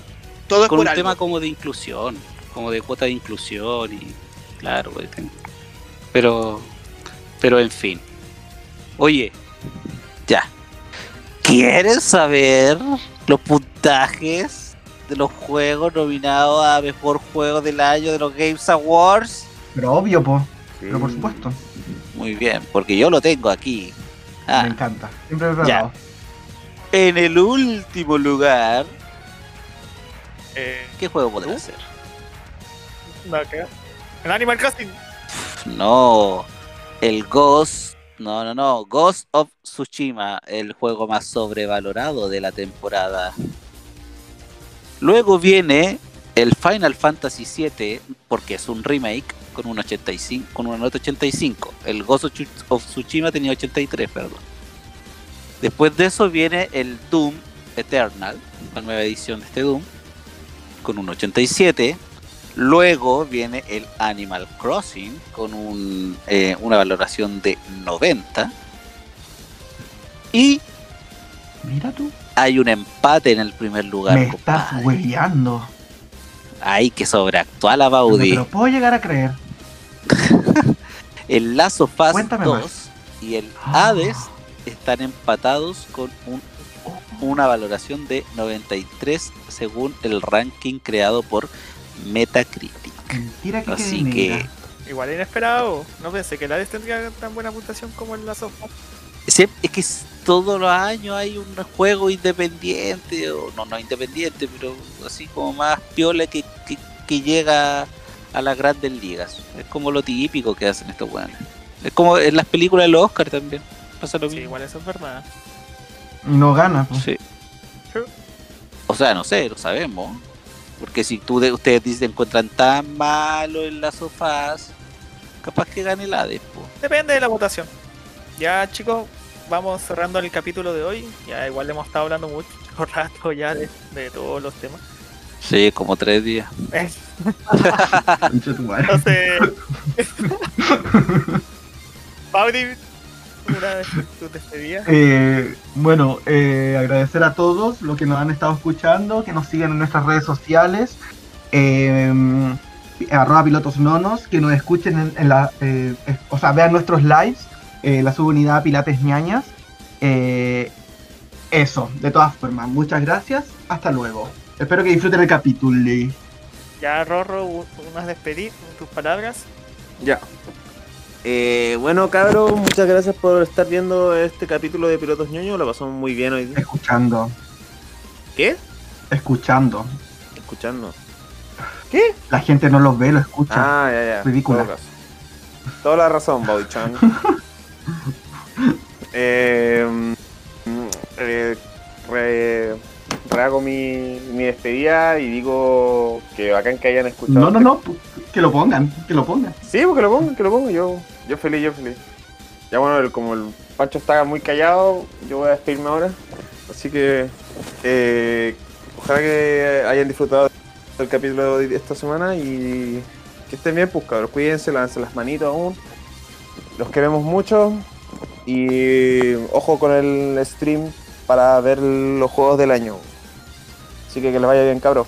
Todo con un algo. tema como de inclusión, como de cuota de inclusión y claro, güey, ten- pero pero en fin. Oye, ya. ¿Quieres saber los puntajes de los juegos nominados a mejor juego del año de los Games Awards? Pero obvio, po. Sí. Pero por supuesto. Muy bien, porque yo lo tengo aquí. Ah, Me encanta. Siempre he Ya. en el último lugar, Eh, ¿qué juego podría ser? que ver. El Animal Crossing. No, el Ghost, no, no, no, Ghost of Tsushima, el juego más sobrevalorado de la temporada. Luego viene el Final Fantasy VII, porque es un remake con un 85, con una nota 85. El Ghost of Tsu- of Tsushima tenía 83, perdón. Después de eso viene el Doom Eternal, la nueva edición de este Doom, con un 87. Luego viene el Animal Crossing con un, eh, una valoración de 90. Y Mira tú. hay un empate en el primer lugar. Me estás hueveando. Ay, que sobreactúa la Baudi. lo puedo llegar a creer. El Lazo Fast Cuéntame 2 más. y el Ah. Hades están empatados con un- una valoración de 93 según el ranking creado por Metacritic. Mentira que Así que. Igual inesperado. No pensé que el Hades tendría tan buena puntuación como el Last of es que todos los años hay un juego independiente, o no, no independiente, pero así como más piola que, que, que llega a las grandes ligas. Es como lo típico que hacen estos weones. Es como en las películas de los Oscar también. Pasa lo Sí, mismo. igual eso es verdad. Y no gana. po. Sí. O sea, no sé, lo sabemos. Porque si tú de, ustedes dicen encuentran tan malo en las sofás, capaz que gane Hades, po. Depende de la votación. Ya, chicos, vamos cerrando el capítulo de hoy. Ya igual hemos estado hablando mucho rato ya de, de todos los temas. Sí, como tres días. Eh. Entonces, Paudi, una de tus despedidas. Eh, bueno, eh, agradecer a todos los que nos han estado escuchando, que nos sigan en nuestras redes sociales, eh, arroba pilotos nonos, que nos escuchen en, en la, eh, eh, o sea, vean nuestros lives, eh, la subunidad Pilates Ñañas. Eh, eso, de todas formas, muchas gracias, hasta luego. Espero que disfruten el capítulo. Ya, Rorro, unas despedidas, tus palabras. Ya. Eh, bueno, cabros, muchas gracias por estar viendo este capítulo de Pilotos ñoño. Lo pasamos muy bien hoy. Escuchando, ¿Qué? escuchando. Escuchando. La gente no los ve, lo escucha. Ah, ya, ya. Caso. Toda la razón, eh, mm, eh, re- rehago mi, mi despedida y digo que bacán que hayan escuchado. No, no, no, pu- que lo pongan, que lo pongan. Sí, porque lo pongo, que lo pongo. Yo, yo feliz, yo feliz. Ya bueno, como el Pancho está muy callado, yo voy a despedirme ahora. Así que eh, ojalá que hayan disfrutado del capítulo de esta semana y que estén bien, pues cabros. Cuídense, lávense las manitos aún. Los queremos mucho. Y ojo con el stream para ver los juegos del año. Así que que les vaya bien, cabros.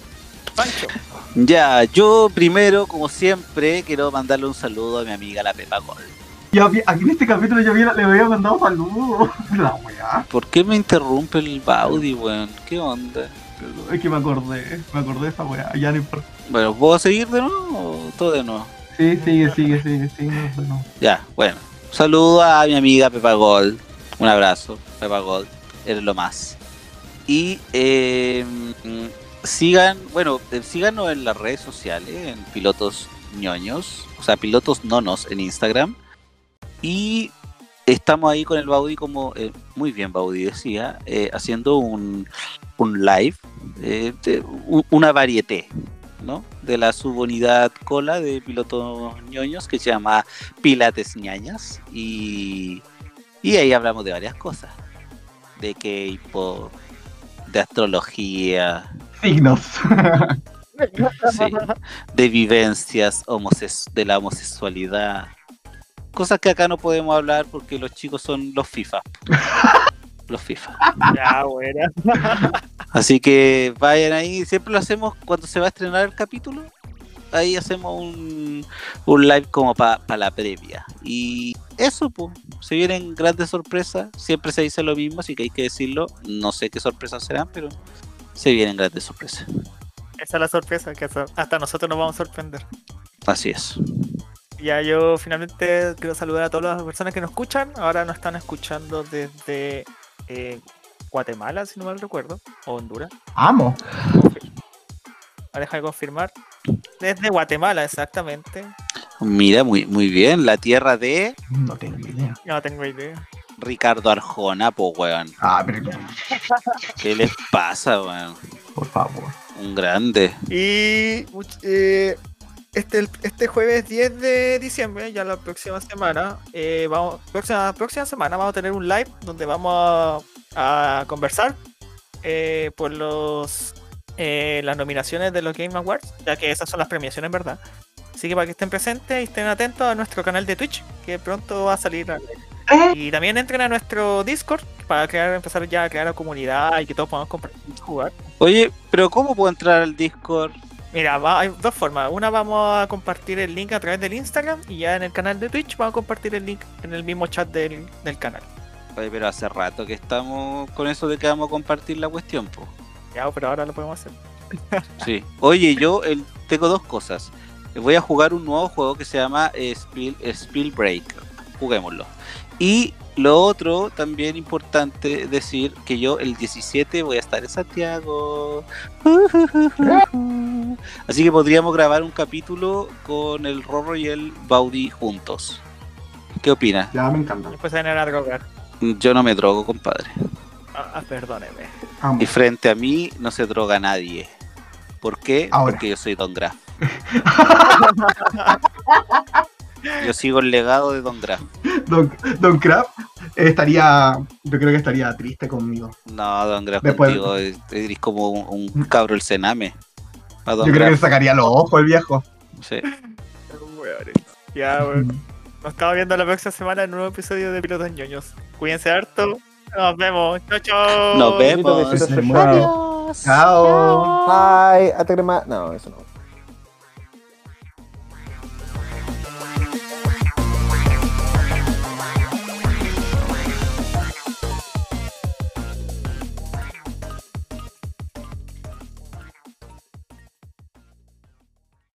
Pancho. Ya, yo primero, como siempre, quiero mandarle un saludo a mi amiga la Pepa Gol. Ya aquí en este capítulo yo había- le había mandado saludos. La weá. ¿Por qué me interrumpe el Baudi, weón? ¿Qué onda? Es que me acordé, me acordé de esa weá. Ya no importa. Bueno, ¿puedo seguir de nuevo o todo de nuevo? Sí, sigue, sigue, sigue, sigue. Bueno. Ya, bueno. Saludo a mi amiga Pepa Gold. Un abrazo, Pepa Gold. Eres lo más. Y eh, sigan, bueno, eh, síganos en las redes sociales, en Pilotos ñoños, o sea, Pilotos nonos en Instagram. Y estamos ahí con el Baudi, como eh, muy bien Baudi decía, eh, haciendo un, un live, una varieté, ¿no? De la subunidad cola de Pilotos ñoños que se llama Pilates ñañas. Y, Y ahí hablamos de varias cosas. De K-pop, de astrología, Signos. sí, de vivencias de la homosexualidad. Cosas que acá no podemos hablar porque los chicos son los FIFA. Los FIFA. Ya, buena. Así que vayan ahí, siempre lo hacemos cuando se va a estrenar el capítulo. Ahí hacemos un, un live como para la previa. Y eso, pues, se vienen grandes sorpresas. Siempre se dice lo mismo, así que hay que decirlo. No sé qué sorpresas serán, pero se vienen grandes sorpresas. Esa es la sorpresa, que hasta- hasta nosotros nos vamos a sorprender. Así es. Ya yo finalmente quiero saludar a todas las personas que nos escuchan. Ahora nos están escuchando desde eh, Guatemala, si no mal recuerdo, o Honduras. Amo. Ahora deja de confirmar. Desde Guatemala, exactamente. Mira, muy, muy bien. La tierra de No tengo idea. No tengo idea. Ricardo Arjona, pues, weón. Ah, pero ¿Qué les pasa, weón? por favor. Un grande. Y much- eh, este, este jueves 10 de diciembre, ya la próxima semana, eh, vamos, próxima, próxima semana vamos a tener un live donde vamos a, a conversar eh, por los eh, las nominaciones de los Game Awards, ya que esas son las premiaciones, ¿verdad? Así que para que estén presentes y estén atentos a nuestro canal de Twitch, que pronto va a salir. al aire. Y también entren a nuestro Discord para crear, empezar ya a crear la comunidad y que todos podamos compartir y jugar. Oye, pero ¿cómo puedo entrar al Discord? Mira, va- hay dos formas. Una vamos a compartir el link a través del Instagram y ya en el canal de Twitch vamos a compartir el link en el mismo chat del, del canal. Oye, pero hace rato que estamos con eso de que vamos a compartir la cuestión, pues. Ya, pero ahora lo podemos hacer. Sí. Oye, yo el- tengo dos cosas. Voy a jugar un nuevo juego que se llama eh, Spill, Spill Break. Juguémoslo. Y lo otro, también importante decir que yo el 17 voy a estar en Santiago. Así que podríamos grabar un capítulo con el Rorro y el Baudi juntos. ¿Qué opinas? Ya me encanta. Después se van a drogar. Yo no me drogo, compadre. Ah, ah, perdóneme. Y frente a mí no se droga nadie. ¿Por qué? Ahora. Porque yo soy Don Graf. yo sigo el legado de Don Graf. Don, Don Crab estaría. Yo creo que estaría triste conmigo. No, Don Graf Después- contigo es- eres como un, un cabro el cename. Yo creo que sacaría los ojos el viejo. sí. Ya, weón. Nos estamos viendo la próxima semana en un nuevo episodio de Pilotos Ñoños. Cuídense harto. Nos vemos. Chao, chao. Nos vemos. Sí, chao. Ay, hasta crema. No, eso no.